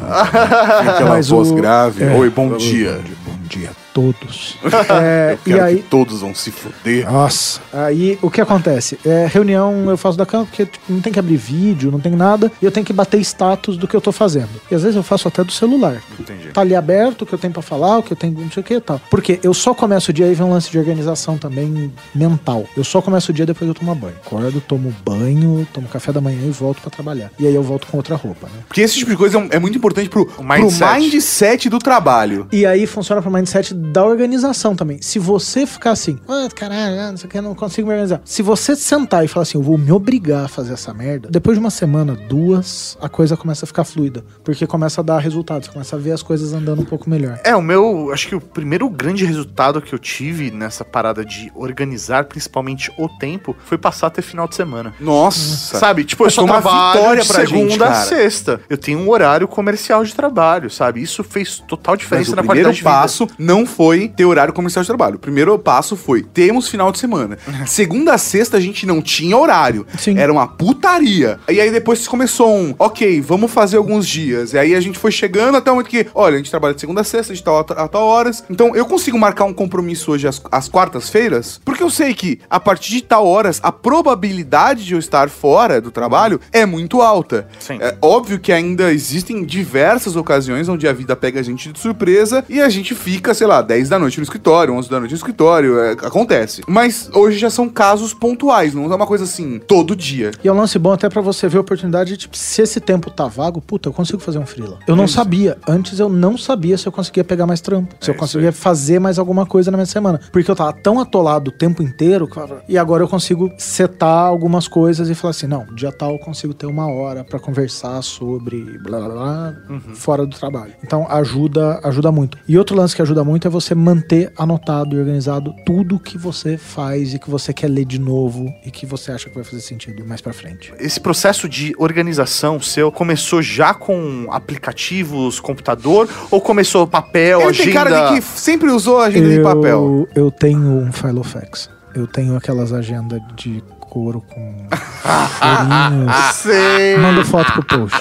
Aquela Mas voz o- grave. é. Oi, bom dia. Bom dia todos. É, Eu e quero aí. que todos vão se foder. Nossa, aí o que acontece? É, reunião eu faço da cama porque tipo, não tem que abrir vídeo, não tem nada, e eu tenho que bater status do que eu tô fazendo. E às vezes eu faço até do celular. Entendi. Tá ali aberto, o que eu tenho pra falar, o que eu tenho não sei o que e tal. Porque eu só começo o dia, aí vem um lance de organização também mental. Eu só começo o dia depois que eu tomo banho. Acordo, tomo banho, tomo café da manhã e volto pra trabalhar. E aí eu volto com outra roupa, né? Porque esse tipo de coisa é é muito importante pro, pro mindset. mindset do trabalho. E aí funciona pro mindset da organização também. Se você ficar assim, ah, caralho, ah, não sei o que, eu não consigo me organizar. Se você sentar e falar assim, eu vou me obrigar a fazer essa merda, depois de uma semana, duas, a coisa começa a ficar fluida. Porque começa a dar resultados, começa a ver as coisas andando um pouco melhor. É, o meu. Acho que o primeiro grande resultado que eu tive nessa parada de organizar, principalmente o tempo, foi passar a ter final de semana. Nossa. Sabe? Tipo, eu Mas só uma vitória pra segunda gente, a sexta. Eu tenho um horário comercial de trabalho, sabe? Isso fez total Mas diferença o na primeiro qualidade de vida. passo não foi ter horário comercial de trabalho. O primeiro passo foi temos final de semana. Segunda a sexta a gente não tinha horário. Sim. Era uma putaria. E aí depois começou um, ok, vamos fazer alguns dias. E aí a gente foi chegando até o momento que, olha, a gente trabalha de segunda a sexta, de tal a a tal horas. Então eu consigo marcar um compromisso hoje às, às quartas-feiras, porque eu sei que a partir de tal horas a probabilidade de eu estar fora do trabalho é muito alta. Sim. É óbvio que ainda existem diversas ocasiões onde a vida pega a gente de surpresa e a gente fica, sei lá, 10 da noite no escritório, 11 da noite no escritório, é, acontece. Mas hoje já são casos pontuais, não é uma coisa assim, todo dia. E é um lance bom até pra você ver a oportunidade de, tipo, se esse tempo tá vago, puta, eu consigo fazer um freela. Eu não sabia. Antes eu não sabia se eu conseguia pegar mais trampo. Se eu isso conseguia fazer mais alguma coisa na minha semana. Porque eu tava tão atolado o tempo inteiro, e agora eu consigo setar algumas coisas e falar assim, não, dia tal eu consigo ter uma hora pra conversar sobre blá blá blá fora do trabalho. Então ajuda, ajuda muito. E outro lance que ajuda muito é você manter anotado e organizado tudo que você faz e que você quer ler de novo e que você acha que vai fazer sentido mais pra frente. Esse processo de organização seu começou já com aplicativos, computador, ou começou papel, Ele agenda? tem cara de que sempre usou agenda de papel. Eu tenho um Filofax. Eu tenho aquelas agendas de couro com furinhos. Sei. Manda foto pro post.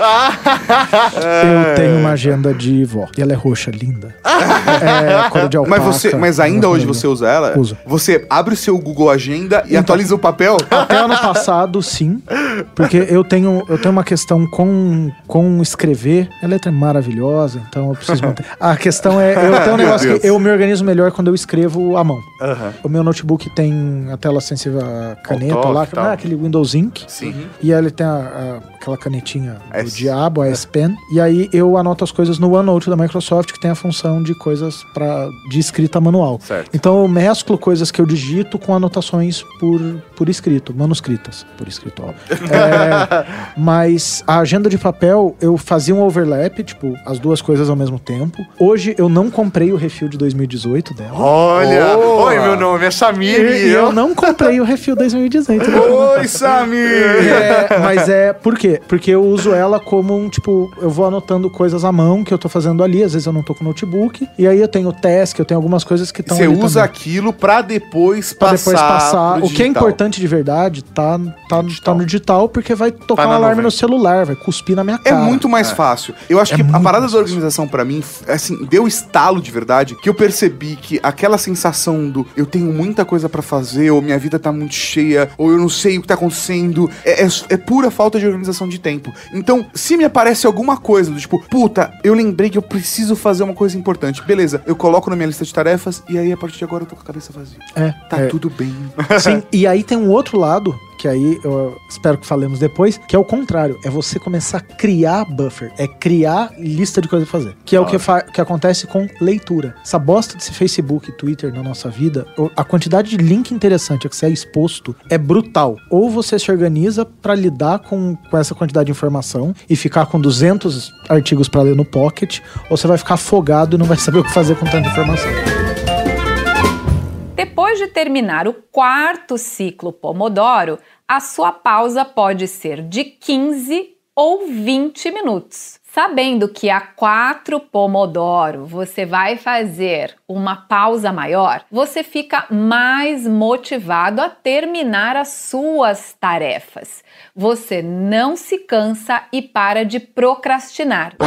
Eu tenho uma agenda de vó. E ela é roxa, linda. É cor de alpaca. Mas, você, mas ainda hoje você usa ela? Uso. Você abre o seu Google Agenda e atualiza o papel? Até ano passado, sim. Porque eu tenho, eu tenho uma questão com, com escrever. A letra é maravilhosa, então eu preciso manter. A questão é, eu tenho um negócio Deus. que eu me organizo melhor quando eu escrevo à mão. O meu notebook tem a tela sensível à caneta lá, tal. não é aquele Windows Ink. Sim. E aí ele tem a- a- aquela canetinha do S. diabo, a S Pen. E aí eu anoto as coisas no OneNote da Microsoft, que tem a função de coisas pra, de escrita manual. Certo. Então eu mesclo coisas que eu digito com anotações por, por escrito, manuscritas. Por escrito, ó. É, mas a agenda de papel, eu fazia um overlap, tipo, as duas coisas ao mesmo tempo. Hoje eu não comprei o refil de 2018 dela. Olha! Boa. Oi, meu nome é Samir E, e eu eu. não comprei o refil 2018. Oi, Samir! É, mas é, por quê? Porque eu uso ela como um, tipo, eu vou anotando coisas à mão que eu tô fazendo ali, às vezes eu não tô com notebook, e aí eu tenho task, eu tenho algumas coisas que estão Você usa aquilo pra depois Pra passar. depois passar. O que é importante de verdade tá, tá, tá no digital, porque vai tocar Tá um alarme nuvem. no celular, vai cuspir na minha É cara. muito mais fácil. Eu acho É que a parada da organização pra mim, assim, deu estalo de verdade, que eu percebi que aquela sensação do eu tenho muita coisa pra fazer, ou minha vida tá muito cheia, ou eu não sei o que tá acontecendo, é, é- é pura falta de organização de tempo. Então, se me aparece alguma coisa do tipo, puta, eu lembrei que eu preciso fazer uma coisa importante, beleza, eu coloco na minha lista de tarefas e aí a partir de agora eu tô com a cabeça vazia. É, Tá é. tudo bem. Sim, e aí tem um outro lado, que aí eu espero que falemos depois, que é o contrário. É você começar a criar buffer. É criar lista de coisas pra fazer. Que é o que, que acontece com leitura. Essa bosta desse Facebook e Twitter na nossa vida, a quantidade de link interessante a que você é exposto é brutal. Ou você se organiza pra lidar com, com essa quantidade de informação e ficar com 200 artigos pra ler no pocket, ou você vai ficar afogado e não vai saber o que fazer com tanta informação. Depois de terminar o quarto ciclo Pomodoro, a sua pausa pode ser de 15 ou 20 minutos. Sabendo que a 4 Pomodoro você vai fazer uma pausa maior, você fica mais motivado a terminar as suas tarefas. Você não se cansa e para de procrastinar.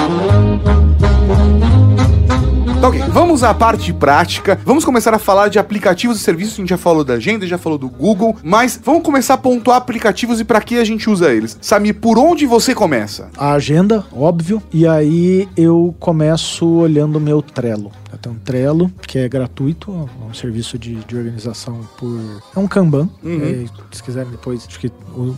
Tá ok, vamos à parte prática. Vamos começar a falar de aplicativos e serviços. A gente já falou da agenda, já falou do Google, mas vamos começar a pontuar aplicativos e pra que a gente usa eles. Samir, por onde você começa? a agenda, óbvio, e aí eu começo olhando o meu Trello. Eu tenho um Trello, que é gratuito, é um serviço de, de organização por. É um Kanban. Uhum. É, se quiserem depois, acho que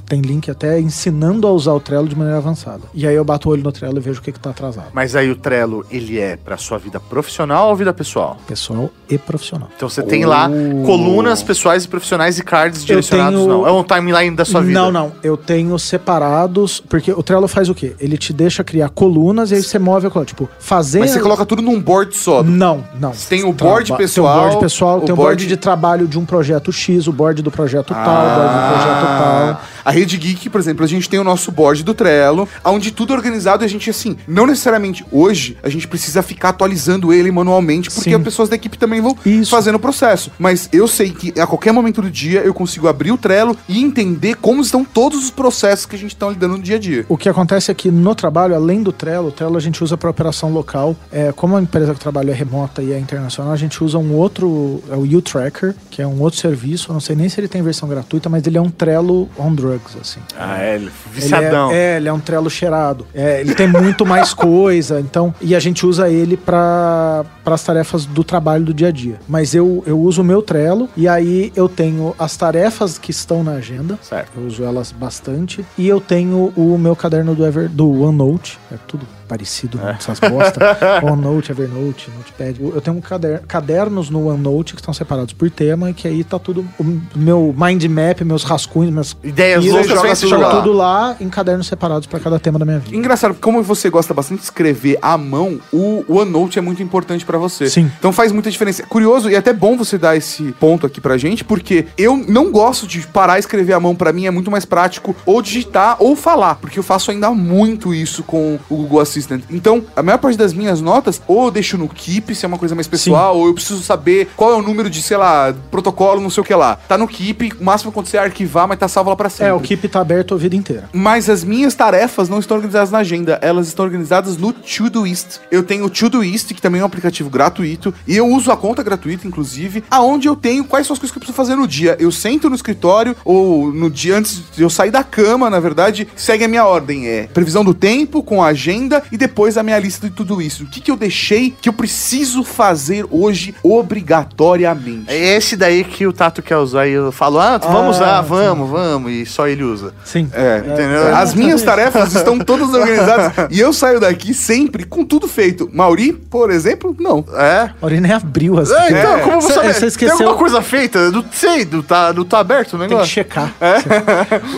tem link até ensinando a usar o Trello de maneira avançada. E aí eu bato o olho no Trello e vejo o que, que tá atrasado. Mas aí o Trello, ele é pra sua vida profissional ou vida pessoal? Pessoal e profissional. Então você tem lá Oh. colunas pessoais e profissionais e cards direcionados, tenho- não. É um timeline da sua vida. Não, não. Eu tenho separados, porque o Trello faz o quê? Ele te deixa criar colunas e aí você move a coluna. Tipo, fazer. Mas você coloca tudo num board só. Não, não. Tem o board Traba- pessoal, Tem o board pessoal, o tem o board- board de trabalho de um projeto X, o board do projeto tal, o board do projeto tal. A Rede Geek, por exemplo, a gente tem o nosso board do Trello, onde tudo é organizado e a gente, assim, não necessariamente hoje a gente precisa ficar atualizando ele manualmente, porque Sim. as pessoas da equipe também vão Isso. fazendo o processo. Mas eu sei que a qualquer momento do dia eu consigo abrir o Trello e entender como estão todos os processos que a gente está lidando no dia a dia. O que acontece é que no trabalho, além do Trello, o Trello a gente usa para operação local. É, como a empresa que eu trabalho é remota e é internacional, a gente usa um outro, é o U-Tracker, que é um outro serviço. Eu não sei nem se ele tem versão gratuita, mas ele é um Trello on drugs, assim. Ah, é, ele- Ele viciadão. é, é, ele é um Trello cheirado. É, ele tem muito mais coisa, então. E a gente usa ele para as tarefas do trabalho do dia a dia. Mas eu, eu uso o meu Trello e aí eu tenho as tarefas que estão na agenda. Certo. Eu uso elas bastante. E eu tenho o meu caderno do, Ever, do OneNote. É tudo parecido É. com essas bosta. OneNote, Evernote, Notepad. Eu tenho um cader, cadernos no OneNote que estão separados por tema e que aí tá tudo. O meu mind map, meus rascunhos, minhas Ideias loucas, joga tudo joga lá. tudo lá em cadernos separados para cada tema da minha vida. Engraçado, como você gosta bastante de escrever à mão, o OneNote é muito importante pra você. Sim. Então faz muita diferença. Curioso e até bom você dar esse ponto aqui pra gente, porque eu não gosto de parar e escrever à mão. Pra mim é muito mais prático ou digitar ou falar, porque eu faço ainda muito isso com o Google Assistant. Então, a maior parte das minhas notas ou eu deixo no Keep se é uma coisa mais pessoal, ou eu preciso saber qual é o número de, sei lá, protocolo, não sei o que lá. Tá no Keep, o máximo que acontecer é arquivar, mas tá salvo lá pra sempre. É, o Keep tá aberto a vida inteira. Mas as minhas tarefas não estão organizadas na agenda, elas estão organizadas no Todoist. Eu tenho o Todoist, que também é um aplicativo gratuito, e eu uso a conta gratuita, inclusive, aonde eu tenho quais são as coisas que eu preciso fazer no dia. Eu sento no escritório, ou no dia antes de eu sair da cama, na verdade, segue a minha ordem. É previsão do tempo, com a agenda, e depois a minha lista de tudo isso. O que, que eu deixei que eu preciso fazer hoje obrigatoriamente? É esse daí que o Tato quer usar e eu falo, ah, vamos Ah, usar, vamos, vamos, e só ele usa. Sim. É, Entendeu? As minhas tarefas estão todas organizadas e eu saio daqui sempre com tudo feito. Mauri, por exemplo, não. É? Mauri nem abriu as É, então, É. como você, Cê- sabe? cê Tem esqueceu- alguma coisa feita? Não sei, não tá, não tá aberto o Tem que negócio. checar.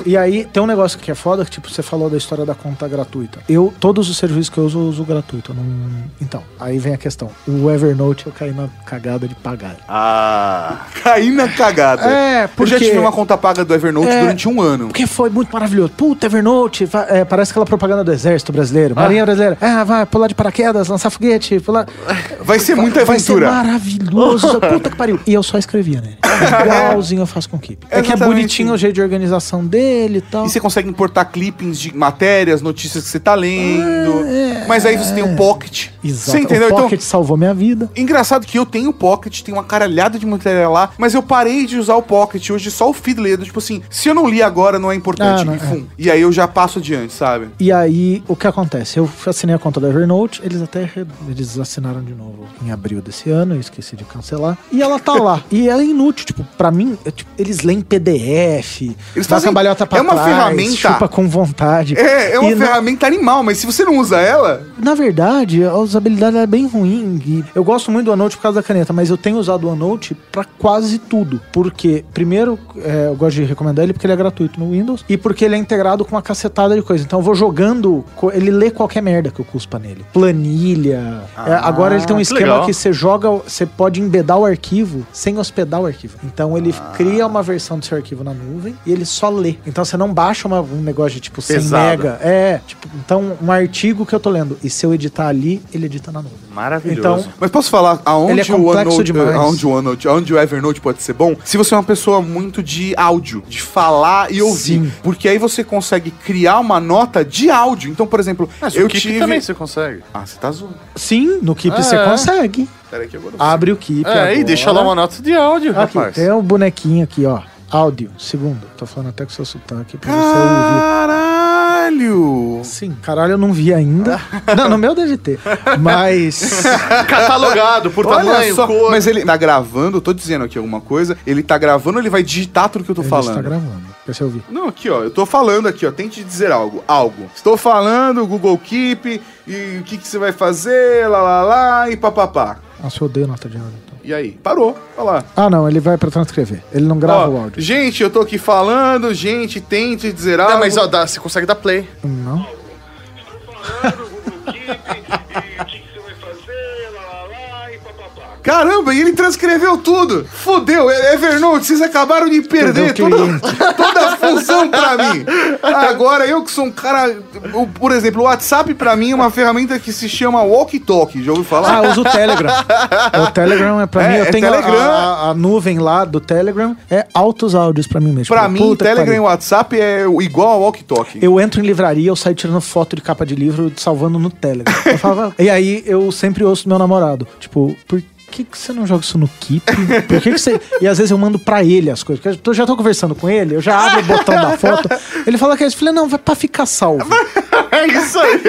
E aí, tem um negócio que é foda, que tipo, você falou da história da conta gratuita. Eu, todos os serviços que eu uso, eu uso gratuito. eu não... Então, aí vem a questão. O Evernote, eu caí na cagada de pagar. Ah, Caí na cagada. É, Eu porque... já tive uma conta paga do Evernote É. durante um ano. Porque foi muito maravilhoso. Puta, Evernote, é, parece aquela propaganda do exército brasileiro. Marinha brasileira. Ah, vai pular de paraquedas, lançar foguete, pular... Vai ser muita Vai ser aventura. maravilhoso. Puta que pariu. E eu só escrevia nele. Igualzinho eu faço com o Keep. É que é bonitinho o jeito de organização dele e tal. E você consegue importar clippings de matérias, notícias que você tá lendo. É, Mas aí você tem o Pocket. Exato. Você entendeu? O Então, Pocket salvou minha vida. Engraçado que eu tenho o Pocket, tem uma caralhada de matéria lá, mas eu parei de usar o Pocket. Hoje só o Feedly. Tipo assim, se eu não li agora, não é importante. Ah, não, e, fum. e aí eu já passo adiante, sabe? E aí, o que acontece? Eu assinei a conta do Evernote, eles até eles assinaram de novo em abril desse ano, eu esqueci de cancelar. E ela tá lá. e ela é inútil, tipo, pra mim, é, tipo, eles leem PDF, Eles fazem- cambalhota pra é uma trás, ferramenta. chupa com vontade. É, é uma E ferramenta animal, mas se você não usa ela, Na verdade, a usabilidade é bem ruim. Eu gosto muito do OneNote por causa da caneta, mas eu tenho usado o OneNote pra quase tudo. Porque, primeiro, é, eu gosto de recomendar ele porque ele é gratuito no Windows e porque ele é integrado com uma cacetada de coisa. Então eu vou jogando, ele lê qualquer merda que eu cuspa nele. Planilha. É, agora ele tem um que esquema legal. que você joga, você pode embedar o arquivo sem hospedar o arquivo. Então ele cria uma versão do seu arquivo na nuvem e ele só lê. Então você não baixa uma- um negócio de tipo 100 Pesado. mega. É, tipo, então um artigo que eu tô lendo. E se eu editar ali, ele edita na nuvem. maravilhoso. Então, Mas posso falar aonde Ele é o OneNote, demais. aonde o OneNote, aonde o Evernote pode ser bom? Se você é uma pessoa muito de áudio, de falar e ouvir, Sim. porque aí você consegue criar uma nota de áudio. Então, por exemplo, Mas eu o Keep tive também você consegue. Ah, você tá zoando. sim, no Keep Ah, você é. consegue. Pera aí que agora. Abre o Keep. É, agora. e deixa lá uma nota de áudio, Aqui, rapaz. tem um bonequinho aqui, ó. Áudio, segundo. Tô falando até com seu sotaque pra você ouvir. Caralho! Sim, caralho, eu não vi ainda. não, no meu deve ter. Mas. Catalogado por Olha tamanho, só, cor. mas ele tá gravando, eu tô dizendo aqui alguma coisa, ele tá gravando, ele vai digitar tudo que eu tô Ele falando. está gravando. Pra você ouvir. Não, aqui, ó. Eu tô falando aqui, ó. Tente dizer algo. Algo. Estou falando, Google Keep, e o que, que você vai fazer, lá, lá, lá, e papapá. Nossa, eu odeio nota de áudio. Então. E aí? Parou. Olha lá. Ah, não, ele vai pra transcrever. Ele não grava Ó, o áudio. Gente, eu tô aqui falando, gente, tente dizer algo. Não, mas ó, dá- você consegue dar play. Não. Caramba, e ele transcreveu tudo. Fudeu, é- Evernote, vocês acabaram de perder o toda, toda a função pra mim. Agora, eu que sou um cara... o- Por exemplo, o WhatsApp pra mim é uma ferramenta que se chama Walkie Talkie. Já ouviu falar? Ah, eu uso o Telegram. o Telegram é pra É, mim. Eu é tenho a- Telegram. A, a nuvem lá do Telegram. É altos áudios pra mim mesmo. Pra mim, Puta que Telegram e. WhatsApp é igual ao Walkie Talkie. Eu entro em livraria, eu saio tirando foto de capa de livro, salvando no Telegram. Eu falava- e aí eu sempre ouço do meu namorado, tipo, por que, que você não joga isso no Keep? Por que, que você. E às vezes eu mando pra ele as coisas. Porque eu já tô conversando com ele, eu já abro o botão da foto. Ele fala que é isso. Eu falei, não, vai pra ficar salvo. É isso aí.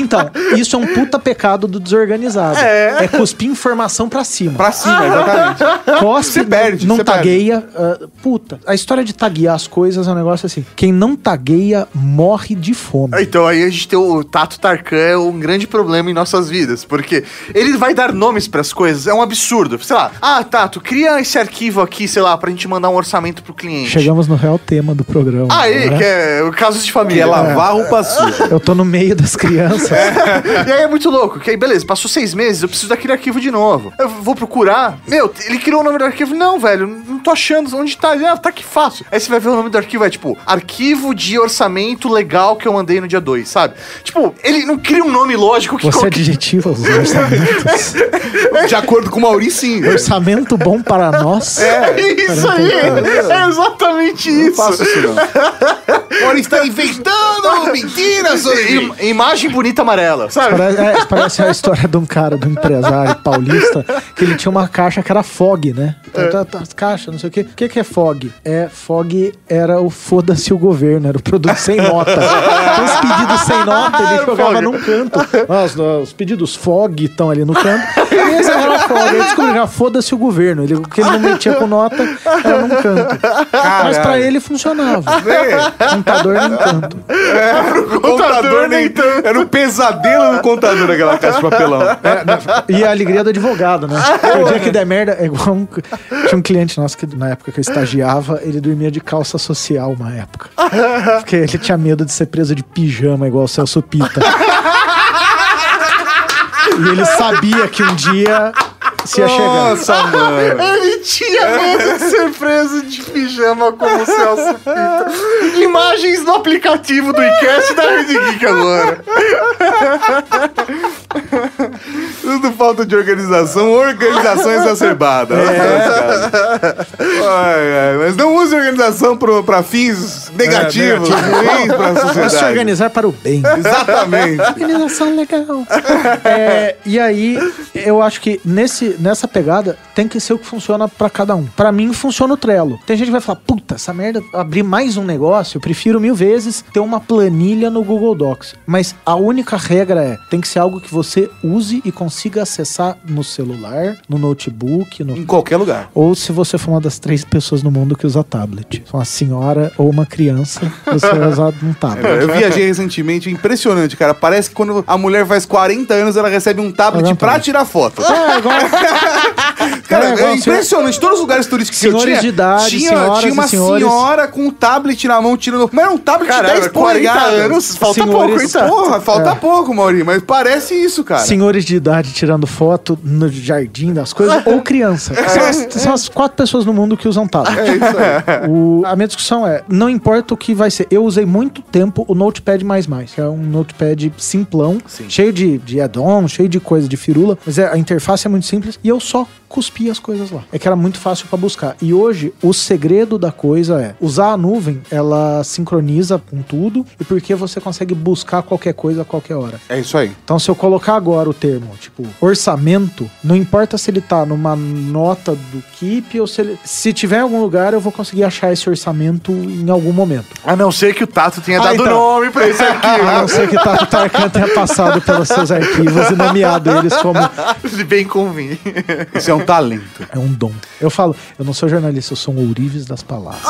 Então, isso é um puta pecado do desorganizado. É, cuspir informação pra cima. Pra cima, exatamente. Cospe, Você perde, não você tagueia. ah, puta, a história de taguear as coisas é um negócio assim. Quem não tagueia morre de fome. Então aí a gente tem o Tato Tarkan é um grande problema em nossas vidas, porque ele vai dar nomes pras coisas, é um absurdo. Sei lá, ah, Tato, cria esse arquivo aqui, sei lá, pra gente mandar um orçamento pro cliente. Chegamos no real tema do programa. Aí, né? que é o caso de Que família. é lavar roupa suja. Eu tô no meio das crianças. e aí é muito louco, que aí beleza, passou seis meses, eu preciso daquele arquivo de novo. Eu vou procurar. Meu, ele criou o nome do arquivo. Não, velho, não tô achando onde tá. Ah, tá que fácil. Aí você vai ver o nome do arquivo, é tipo, arquivo de orçamento legal que eu mandei no dia 2, sabe? Tipo, ele não cria um nome lógico que Você qualquer- adjetiva os orçamentos. De acordo com o Mauricinho. Orçamento bom para nós. É isso aí, é exatamente Não isso. faço isso, não. Maurício está inventando mentiras imagem bonita amarela, sabe? Parece, é, parece a história de um cara, de um empresário paulista, que ele tinha uma caixa que era FOG, né? Tá, tá, tá, caixa, não sei o quê. O que, que é FOG? É, FOG era o foda-se o governo, era o produto sem nota. Então, os pedidos sem nota, ele jogava num canto. Os, os pedidos FOG estão ali no canto. E esse era FOG. Aí descobriu que era foda-se o governo. Ele, porque ele não metia com nota, era num canto. Mas pra ele funcionava. Contador nem tanto. O contador nem tanto. Era um pesadelo no contador aquela caixa de papelão. É, né, e a alegria do advogado, né? Porque o dia que der merda, é igual um, tinha um cliente nosso que na época que eu estagiava, ele dormia de calça social uma época. Porque ele tinha medo de ser preso de pijama igual o Celso Pita. E ele sabia que um dia se ia chegar. Nossa, mano. Ele tinha medo de ser preso de pijama como o Celso Pita. Imagens no aplicativo do iCast da Rede Geek agora. Tudo falta de organização, organização exacerbada. Ai, ai, mas não use organização pro, pra fins negativos, ruins pra Vamos se sociedade. organizar para o bem. Exatamente. Organização legal. É, e aí, eu acho que nesse, nessa pegada tem que ser o que funciona pra cada um. Pra mim, funciona o Trello. Tem gente que vai falar, puta, essa merda, abrir mais um negócio, eu prefiro mil vezes ter uma planilha no Google Docs. Mas a única regra é, tem que ser algo que você use e consiga acessar no celular, no notebook, no Em qualquer lugar. ou se você for uma das três pessoas no mundo que usa tablet. Uma senhora ou uma criança, você vai usar um tablet. Eu viajei recentemente, é impressionante, cara. Parece que quando a mulher faz 40 anos, ela recebe um tablet pra tirar foto. É, igual, Cara, É, é, igual impressionante. Todos os lugares turísticos que eu Senhores tinha, de idade, tinha, senhoras tinha uma senhores. senhora com um tablet na mão tirando. Mas era um tablet de 10 40 polegadas. anos, falta Senhores- pouco, então. Porra, falta É. pouco, Mauri, mas parece isso, cara. senhores de idade tirando foto no jardim das coisas, ou criança. São as, são as quatro pessoas no mundo que usam tablet. É isso aí. O- a minha discussão é, não importa o que vai ser. Eu usei muito tempo o Notepad++, que é um Notepad simplão, cheio de, de add-on, cheio de coisa de firula, mas é- a interface é muito simples e eu só cuspi as coisas lá. É que era muito fácil pra buscar. E hoje, o segredo da coisa é usar a nuvem, ela sincroniza com tudo e porque você consegue buscar qualquer coisa a qualquer hora. É isso aí. Então, se eu colocar agora o termo, tipo, orçamento, não importa se ele tá numa nota do Keep ou se ele. Se tiver em algum lugar, eu vou conseguir achar esse orçamento em algum momento. A não ser que o Tato tenha Ah, dado então. nome pra esse A arquivo. não ser que Tato Tarkan tenha passado pelos seus arquivos e nomeado eles como. Bem convir. Isso é um talento. É um dom. Eu falo, eu não sou jornalista, eu sou um ourives das palavras.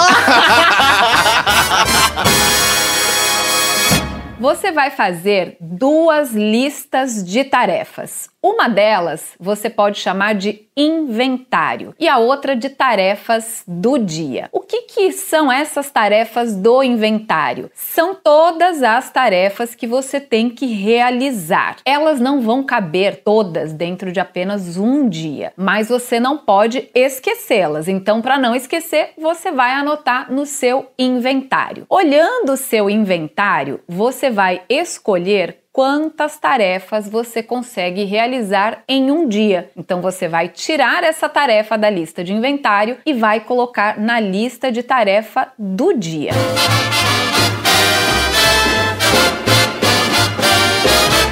Você vai fazer duas listas de tarefas. Uma delas você pode chamar de inventário e a outra de tarefas do dia. O que, que são essas tarefas do inventário? São todas as tarefas que você tem que realizar. Elas não vão caber todas dentro de apenas um dia, mas você não pode esquecê-las. Então, para não esquecer, você vai anotar no seu inventário. Olhando o seu inventário, você vai escolher quantas tarefas você consegue realizar em um dia. Então você vai tirar essa tarefa da lista de inventário e vai colocar na lista de tarefa do dia.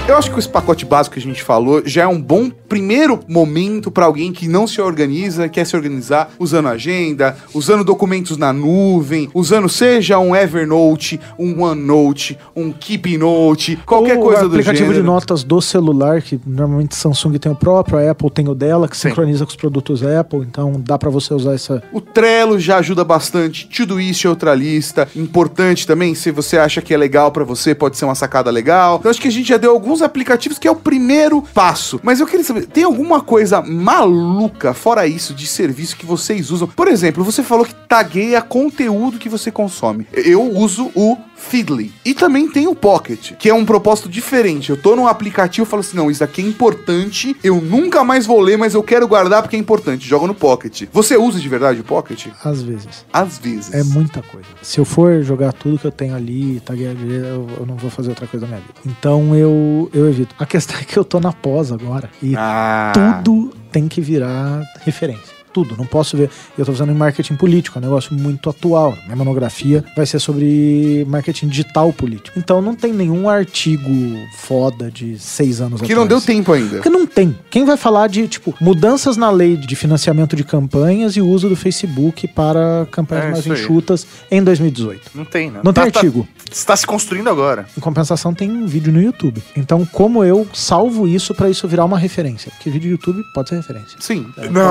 Eu acho que esse pacote básico que a gente falou já é um bom primeiro momento para alguém que não se organiza, quer se organizar usando agenda, usando documentos na nuvem, usando seja um Evernote, um OneNote, um Keep Note, qualquer Ou coisa o do aplicativo gênero. de notas do celular, que normalmente Samsung tem o próprio, a Apple tem o dela, que sincroniza com os produtos Apple, então dá pra você usar essa. O Trello já ajuda bastante. Tudo isso é outra lista. Importante também, se você acha que é legal pra você, pode ser uma sacada legal. Então acho que a gente já deu alguns aplicativos que é o primeiro passo. Mas eu queria saber, tem alguma coisa maluca fora isso de serviço que vocês usam? Por exemplo, você falou que tagueia conteúdo que você consome. Eu uso o Feedly. E também tem o Pocket, que é um propósito diferente. Eu tô num aplicativo e falo assim: não, isso aqui é importante, eu nunca mais vou ler, mas eu quero guardar porque é importante. Joga no Pocket. Você usa de verdade o Pocket? Às vezes. Às vezes. É muita coisa. Se eu for jogar tudo que eu tenho ali, taguear, eu, eu não vou fazer outra coisa na minha vida. Então eu, eu evito. A questão é que eu tô na pós agora e Ah. tudo tem que virar referência. Tudo, não posso ver. Eu tô fazendo em marketing político, é um negócio muito atual. Minha monografia vai ser sobre marketing digital político. Então não tem nenhum artigo foda de seis anos Que não atrás. deu tempo ainda. Porque não tem. Quem vai falar de, tipo, mudanças na lei de financiamento de campanhas e o uso do Facebook para campanhas É, mais isso aí. enxutas em 2018? Não tem, né? Não tem Tá- artigo. Tá, está se construindo agora. Em compensação, tem um vídeo no YouTube. Então, como eu salvo isso pra isso virar uma referência? Porque vídeo do YouTube pode ser referência. Sim. Não,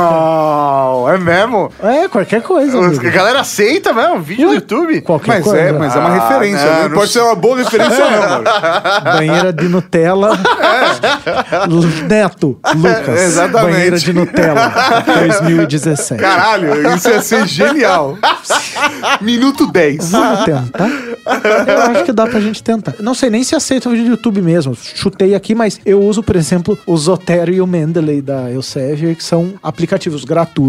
é mesmo? É, qualquer coisa. A galera aceita mesmo vídeo do Ué. YouTube? Qualquer Mas coisa. é, mas é uma Ah, referência. não, Não, não pode ser uma boa referência, não, mano. Banheira de Nutella. Lu- Neto, Lucas. É, exatamente. Banheira de Nutella, 2017. Caralho, isso ia ser genial. Minuto 10. Vamos tentar? Eu acho que dá pra gente tentar. Não sei nem se aceita o vídeo do YouTube mesmo. Chutei aqui, mas eu uso, por exemplo, o Zotero e o Mendeley da Elsevier, que são aplicativos gratuitos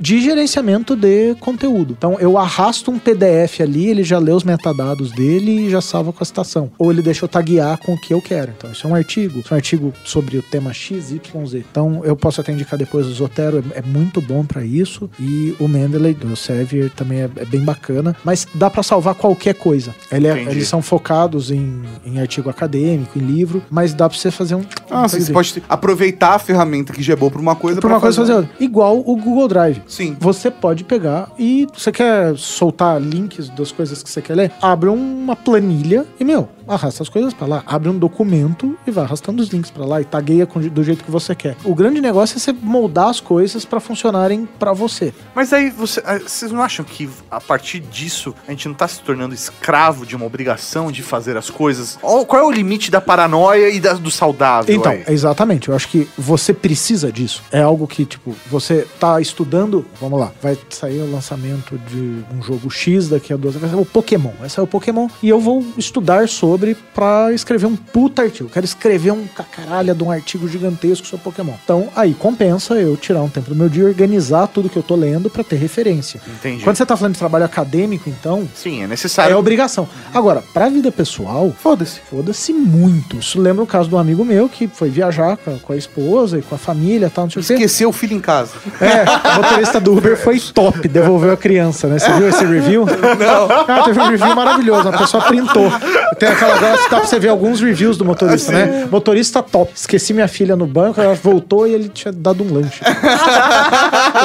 de gerenciamento de conteúdo. Então eu arrasto um PDF ali, ele já lê os metadados dele e já salva com a citação. Ou ele deixa eu taguear com o que eu quero. Então isso é um artigo. Isso é um artigo sobre o tema X, Y, Z. Então eu posso até indicar depois o Zotero, é, é muito bom pra isso. E o Mendeley do Elsevier também é, é bem bacana. Mas dá pra salvar qualquer coisa. Ele é- eles são focados em, em artigo acadêmico, em livro, mas dá pra você fazer um. Ah, sim, você pode aproveitar a ferramenta que já é boa pra uma coisa Por uma coisa fazer outra. Igual o Google Drive. Sim. Você pode pegar e você quer soltar links das coisas que você quer ler, abre uma planilha e, meu, arrasta as coisas pra lá. Abre um documento e vai arrastando os links pra lá e tagueia com- do jeito que você quer. O grande negócio é você moldar as coisas pra funcionarem pra você. Mas aí você, ah, vocês não acham que a partir disso a gente não tá se tornando escravo de uma obrigação de fazer as coisas? Qual é o limite da paranoia e da- do saudável? Então, aí? exatamente. Eu acho que você precisa disso. É algo que, tipo, você tá estudando. Vamos lá, vai sair o lançamento de um jogo X daqui a duas. Vai ser o Pokémon. Vai sair o Pokémon. E eu vou estudar sobre pra escrever um puta artigo. Quero escrever um cacaralha de um artigo gigantesco sobre Pokémon. Então, aí compensa eu tirar um tempo do meu dia e organizar tudo que eu tô lendo pra ter referência. Entendi. Quando você tá falando de trabalho acadêmico, então. Sim, é É necessário. obrigação. Agora, pra vida pessoal, Foda-se. Foda-se muito. Isso lembra o caso de um amigo meu que foi viajar com a, com a esposa e com a família e tal, não sei o quê. Esqueceu o filho em casa. É, o motorista do Uber foi top, devolveu a criança, né? Você viu esse review? Não. Ah, teve um review maravilhoso, uma pessoa printou. Tem aquela agora dá pra você ver alguns reviews do motorista, né? Motorista top. Esqueci minha filha no banco, ela voltou e ele tinha dado um lanche.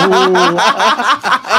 o...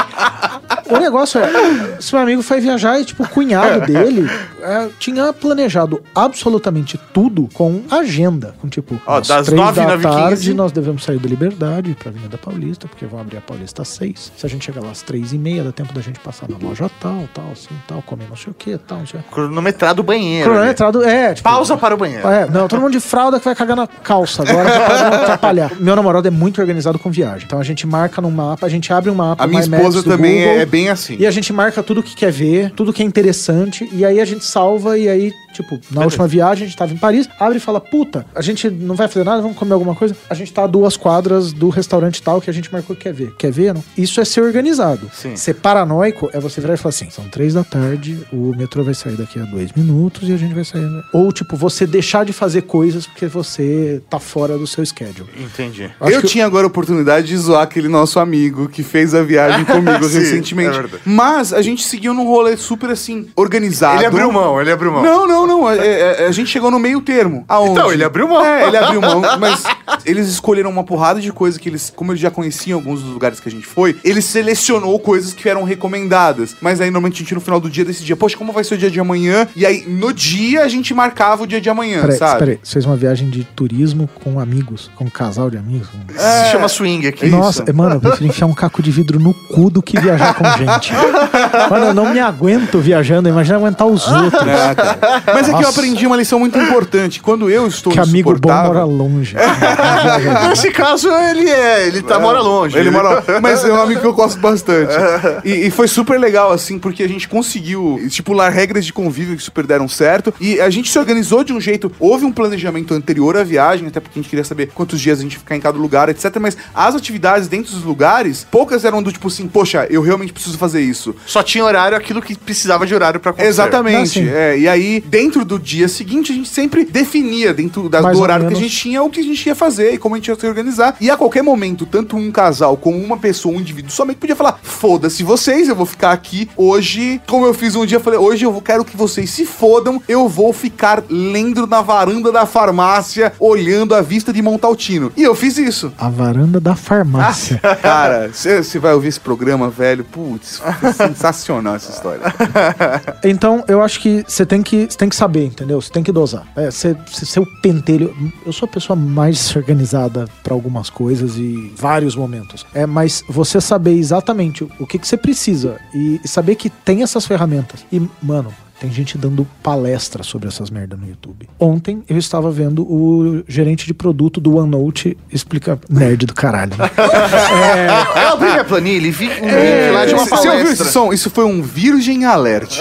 o negócio é, esse meu amigo foi viajar e, tipo, o cunhado dele é, tinha planejado absolutamente tudo com agenda. Com, tipo, Ó, às das três 9, da 9 e 15. tarde nós devemos sair da Liberdade pra Avenida Paulista, porque vão abrir a Paulista às seis. Se a gente chegar lá às três e meia, dá tempo da gente passar na loja tal, tal, assim, tal, comer não sei o que, tal, não sei o que. Cronometrar do banheiro. ali. Cronometrado, é, tipo, Pausa para o banheiro. é, não, todo mundo de fralda que vai cagar na calça agora pra não atrapalhar. Meu namorado é muito organizado com viagem. Então a gente marca no mapa, a gente abre um mapa. A minha esposa também Google, é bem assim. E a gente marca tudo que quer ver, tudo que é interessante, e aí a gente salva, e aí, tipo, na última viagem a gente tava em Paris, abre e fala, puta, a gente não vai fazer nada, vamos comer alguma coisa. A gente tá a duas quadras do restaurante tal que a gente marcou que quer ver. Quer ver? Não? Isso é ser organizado. Sim. Ser paranoico é você virar e falar assim: são três da tarde, o metrô vai sair daqui a dois minutos e a gente vai sair. Ou, tipo, você deixar de fazer coisas porque você tá fora do seu schedule. Entendi. Acho eu tinha agora a oportunidade de zoar aquele nosso amigo que fez a viagem comigo Sim, recentemente. é. Mas a gente seguiu num rolê super assim, organizado. Ele abriu mão, ele abriu mão. Não, não, não. é- é- a gente chegou no meio termo. Aonde? Então, ele abriu mão. É, ele abriu mão. Mas eles escolheram uma porrada de coisas que eles, como eles já conheciam alguns dos lugares que a gente foi, ele selecionou coisas que eram recomendadas. Mas aí normalmente a gente no final do dia decidia, poxa, como vai ser o dia de amanhã? E aí no dia a gente marcava o dia de amanhã, Peraí, sabe? peraí, você fez uma viagem de turismo com amigos, com um casal de amigos? com- Se chama swing aqui. Nossa, mano, eu prefiro enfiar um caco de vidro no cu do que viajar com gente. Mano, eu não me aguento viajando, imagina aguentar os outros. É, cara. Mas é que eu aprendi uma lição muito importante. Quando eu estou Que amigo bom mora longe. Nesse caso, ele é. Ele tá, mora longe. Ele mora. Mas é um amigo que eu gosto bastante. E, e foi super legal, assim, porque a gente conseguiu estipular regras de convívio que super deram certo. E a gente se organizou de um jeito. Houve um planejamento anterior à viagem, até porque a gente queria saber quantos dias a gente ia ficar em cada lugar, etc. Mas as atividades dentro dos lugares, poucas eram do tipo assim, poxa, eu realmente preciso fazer isso. Só tinha horário aquilo que precisava de horário pra acontecer. Exatamente. É, e aí, dentro do dia seguinte, a gente sempre definia, dentro da- Mais do horário que a gente tinha, o que a gente ia fazer e como a gente ia se organizar. E a qualquer momento, tanto um casal como uma pessoa, um indivíduo, somente podia falar: foda-se vocês, eu vou ficar aqui hoje. Como eu fiz um dia, eu falei: hoje eu quero que vocês se fodam, eu vou ficar lendo na varanda da farmácia, olhando a vista de Montaltino. E eu fiz isso. A varanda da farmácia. Cara, você vai ouvir esse programa, velho. Putz, sensacional essa história. Então, eu acho que você tem que, você tem que saber, entendeu? Você tem que dosar. É, você você ser o pentelho. Eu sou a pessoa mais organizada pra algumas coisas e vários momentos. É, mas você saber exatamente o que, que você precisa e, saber que tem essas ferramentas. E, mano. Tem gente dando palestra sobre essas merdas no YouTube. Ontem eu estava vendo o gerente de produto do OneNote explicar. Nerd do caralho, né? Eu abri minha planilha e vi um link lá de uma Você ouviu esse palestra. som? Isso foi um Virgin Alert.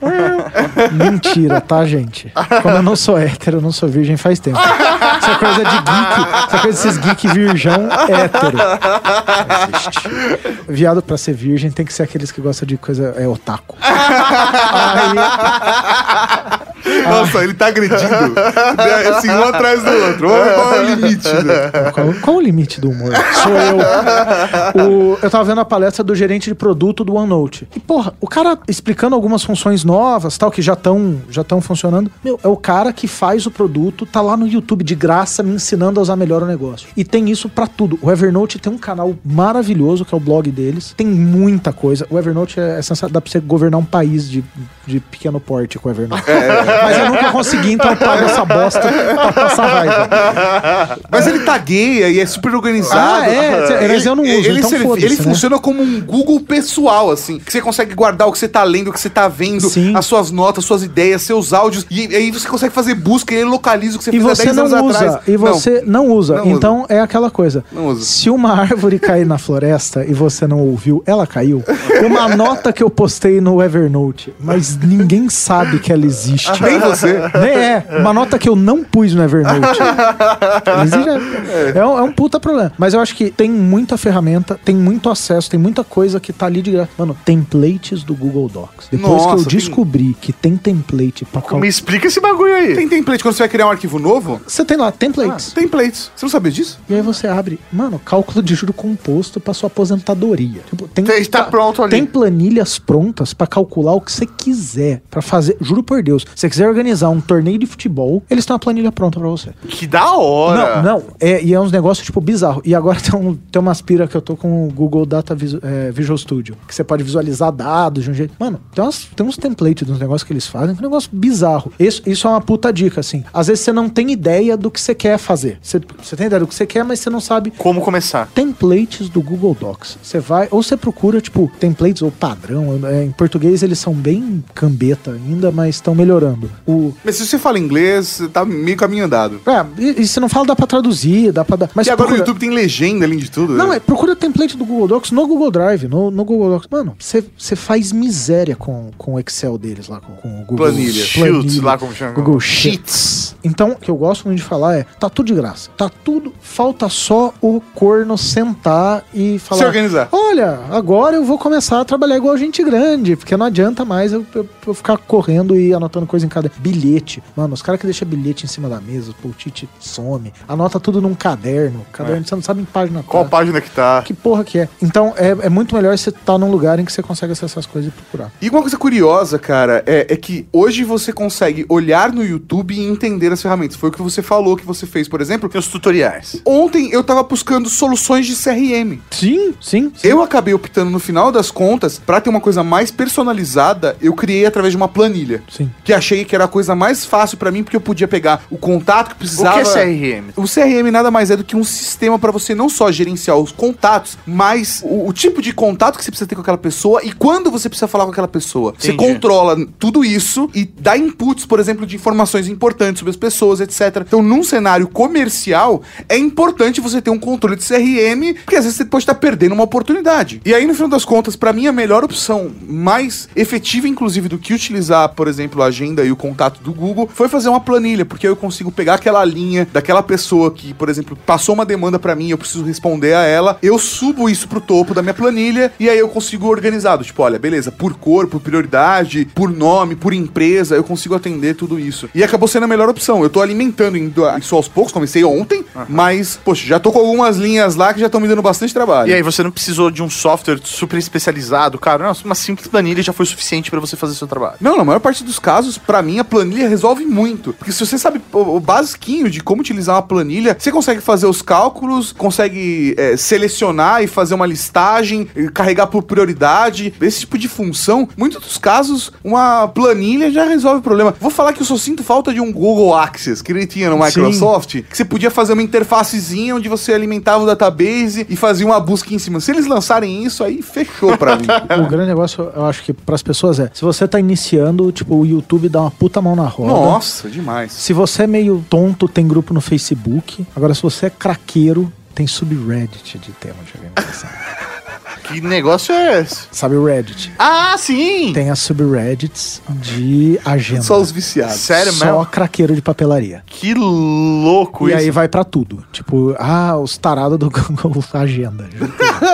Mentira, tá, gente? Como eu não sou hétero, eu não sou virgem faz tempo. É coisa de geek. É coisa desses geek virgão hétero. Não. Viado pra ser virgem tem que ser aqueles que gostam de coisa. É otaku. Aí, Nossa, ele tá agredindo. É, assim, um atrás do outro. Qual é o limite, né? qual, qual o limite do humor? Sou eu. O- eu tava vendo a palestra do gerente de produto do OneNote. E, porra, o cara explicando algumas funções novas, tal, que já estão já tão funcionando. Meu, é o cara que faz o produto, tá lá no YouTube de graça me ensinando a usar melhor o negócio. E tem isso pra tudo. O Evernote tem um canal maravilhoso, que é o blog deles. Tem muita coisa. O Evernote é, é sensacional. Dá pra você governar um país de, de pequeno porte com o Evernote. Mas eu nunca consegui, então eu pago essa bosta pra passar raiva. Mas ele tagueia e é super organizado. Ah, é? Mas eu não uso, Ele, então serve- ele né? funciona como um Google pessoal, assim. Que você consegue guardar o que você tá lendo, o que você tá vendo, Sim. as suas notas, suas ideias, seus áudios. E aí você consegue fazer busca e ele localiza o que você E fez há você 10 não anos usa, atrás. e você não, usa. não usa. então é aquela coisa. Não usa. Se uma árvore cair na floresta e você não ouviu, ela caiu. Uma nota que eu postei no Evernote, mas ninguém sabe que ela existe. Nem você. Nem é. Uma nota que eu não pus no Evernote. É, é um, é um puta problema. Mas eu acho que tem muita ferramenta, tem muito acesso, tem muita coisa que tá ali de graça. Mano, templates do Google Docs. Depois Nossa, que eu tem- descobri que tem template pra Me calcular. explica esse bagulho aí. Tem template quando você vai criar um arquivo novo? Você tem lá, templates. Templates. Você não sabia disso? E aí você abre, mano, cálculo de juro composto pra sua aposentadoria. Tipo, tem, Tem- tá pronto ali. Tem planilhas prontas pra calcular o que você quiser. Pra fazer, juro por Deus, se você quiser organizar um torneio de futebol, eles têm uma planilha pronta pra você. Que da hora. Não, não, é, e é uns negócios, tipo, bizarro. E agora tem, um, tem uma aspira que eu tô com o Google Data Visu- é, Visual Studio, que você pode visualizar dados de um jeito. Mano, tem, umas, tem uns templates dos negócios que eles fazem, que é um negócio bizarro. Isso, isso é uma puta dica, assim. Às vezes você não tem ideia do que você quer fazer. Você, você tem ideia do que você quer, mas você não sabe Como começar? templates do Google Docs. Você vai, ou você procura, tipo, templates ou padrão. é, em português eles são bem cambeta ainda, mas estão melhorando. O, Mas se você fala inglês, tá meio caminho andado. é, e, e se não fala, dá pra traduzir, dá pra dar. Mas e agora procura- o YouTube tem legenda além de tudo. Não, né? é, procura template do Google Docs no Google Drive, no, no Google Docs. Mano, você faz miséria com, com o Excel deles lá, com, com o Google Planilha. Sheets, lá como chama. Google Sheets. Então, o que eu gosto muito de falar é, tá tudo de graça. Tá tudo, falta só o corno sentar e falar... Se organizar. Olha, agora eu vou começar a trabalhar igual gente grande, porque não adianta mais eu, eu- eu ficar correndo e anotando coisa em cada... Bilhete. Mano, os caras que deixam bilhete em cima da mesa, o post-it some, anota tudo num caderno. Caderno, você não sabe em página Qual tá. página que tá? Que porra que é? Então é, é muito melhor você estar num lugar em que você consegue acessar as coisas e procurar. E uma coisa curiosa, cara, é, é que hoje você consegue olhar no YouTube e entender as ferramentas. Foi o que você falou que você fez, por exemplo. Tem os tutoriais. Ontem eu tava buscando soluções de CRM. Sim, sim. sim. Eu acabei optando no final das contas, pra ter uma coisa mais personalizada, eu criei através de uma planilha. Sim. Que achei que era a coisa mais fácil pra mim, porque eu podia pegar o contato que O precisava. que é CRM? O CRM nada mais é do que um sistema pra você não só gerenciar os contatos, mas o, o tipo de contato que você precisa ter com aquela pessoa e quando você precisa falar com aquela pessoa. Você Entendi. controla tudo isso e dá inputs, por exemplo, de informações importantes sobre as pessoas, etc. Então, num cenário comercial, é importante você ter um controle de CRM, porque às vezes você pode estar perdendo uma oportunidade. E aí, no final das contas, pra mim, a melhor opção, mais efetiva, inclusive, do que utilizar, por exemplo, a agenda e o contato do Google, foi fazer uma planilha, porque eu consigo pegar aquela linha daquela pessoa que, por exemplo, passou uma demanda pra mim, eu preciso responder a ela, eu subo isso pro topo da minha planilha e aí eu consigo organizado, tipo, olha, beleza, por cor, por prioridade, por nome, por empresa, eu consigo atender tudo isso. E acabou sendo a melhor opção. Eu tô alimentando isso aos poucos, comecei ontem, mas, poxa, já tô com algumas linhas lá que já estão me dando bastante trabalho. E aí você não precisou de um software super especializado, cara. Não, uma simples planilha já foi suficiente pra você fazer seu trabalho. Não, na maior parte dos casos, pra mim, a planilha resolve muito. Porque se você sabe o, o basiquinho de como utilizar uma planilha, você consegue fazer os cálculos, consegue é, selecionar e fazer uma listagem, carregar por prioridade, esse tipo de função. Muitos dos casos, uma planilha já resolve o problema. Vou falar que eu só sinto falta de um Google Access, que ele tinha no Sim. Microsoft, que você podia fazer uma interfacezinha onde você alimentava o database e fazia uma busca em cima. Se eles lançarem isso, aí fechou pra mim. O grande negócio, eu acho que pras pessoas é, se você tá iniciando, tipo, o YouTube dá uma puta mão na roda. Nossa, demais. Se você é meio tonto, tem grupo no Facebook. Agora, se você é craqueiro, tem subreddit de tema de organização. Que negócio é esse? Sabe o Reddit? Ah, sim! Tem as subreddits de agenda. Só os viciados. Sério Só mesmo? craqueiro de papelaria. Que louco e isso. aí vai pra tudo. Tipo, ah, os tarados do Google Agenda.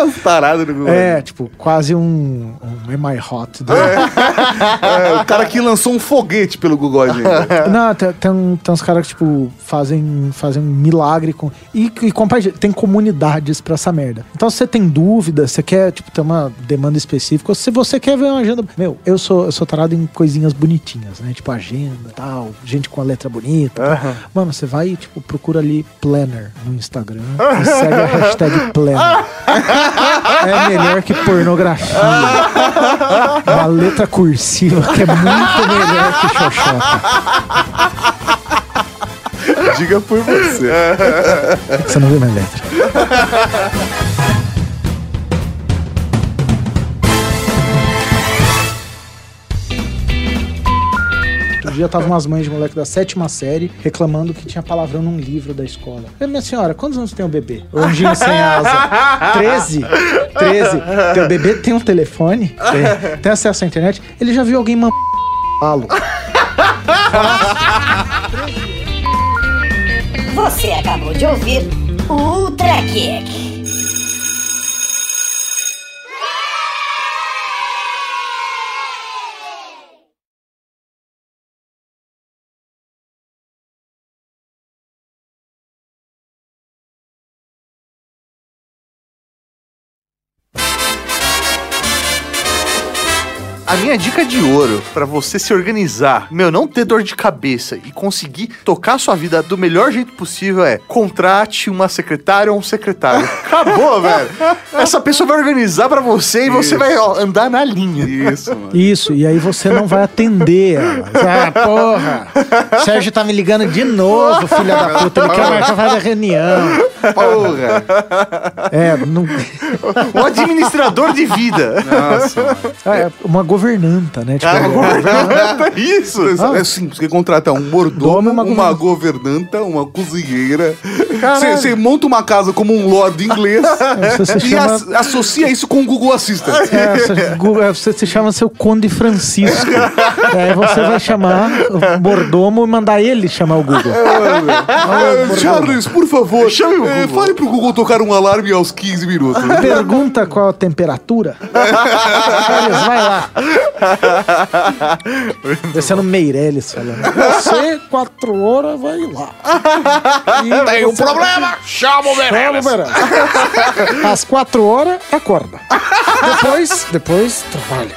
Os tarados do Google. É, tipo, quase um, um Am I Hot? do- É, o cara que lançou um foguete pelo Google Agenda. Não, tem, tem, tem uns caras que, tipo, fazem, fazem um milagre com. E, e compartilha. Tem comunidades pra essa merda. Então, se você tem dúvida, você quer, tipo, ter uma demanda específica, ou se você quer ver uma agenda. Meu, eu sou, eu sou tarado em coisinhas bonitinhas, né? Tipo, agenda tal, gente com a letra bonita. Mano, você vai e, tipo, procura ali Planner no Instagram e segue a hashtag Planner. É melhor que pornografia. Uma letra cursiva que é muito melhor que xoxota. Diga por você. É que você não viu minha letra. Dia tava umas mães de moleque da sétima série reclamando que tinha palavrão num livro da escola. Eu falei, minha senhora, quantos anos tem o bebê? O anjinho sem asa. 13? 13. Teu bebê tem um telefone? Tem. Tem acesso à internet? Ele já viu alguém mamar falo. Você acabou de ouvir o Ultra Kick. A minha dica de ouro pra você se organizar, meu, não ter dor de cabeça e conseguir tocar sua vida do melhor jeito possível é contrate uma secretária ou um secretário. Acabou, velho. Essa pessoa vai organizar pra você e você vai ó, andar na linha. Isso, mano. Isso, e aí você não vai atender ela. Ah, porra! Sérgio tá me ligando de novo, filha da puta. Ele quer marcar fazer reunião. Porra. É, não, Um administrador de vida. Nossa, mano. é uma governanta, né? Tipo, Isso. É simples, você contrata um mordomo, e uma uma governanta, uma cozinheira. Você monta uma casa como um lord inglês Você se e chama- as- associa isso com o Google Assistant. é, você, é, você se chama seu Conde Francisco. Aí você vai chamar o mordomo e mandar ele chamar o Google. Ah, Charles, por favor, Chame o eh, Google. fale pro Google tocar um alarme aos 15 minutos. Pergunta qual a temperatura. Charles, vai lá. Descendo Meirelles falando. Você, quatro horas, vai lá. E Tem um você- problema? Chama o Chama o Meirelles. Meirelles. Às quatro horas, acorda. Depois, depois, trabalha.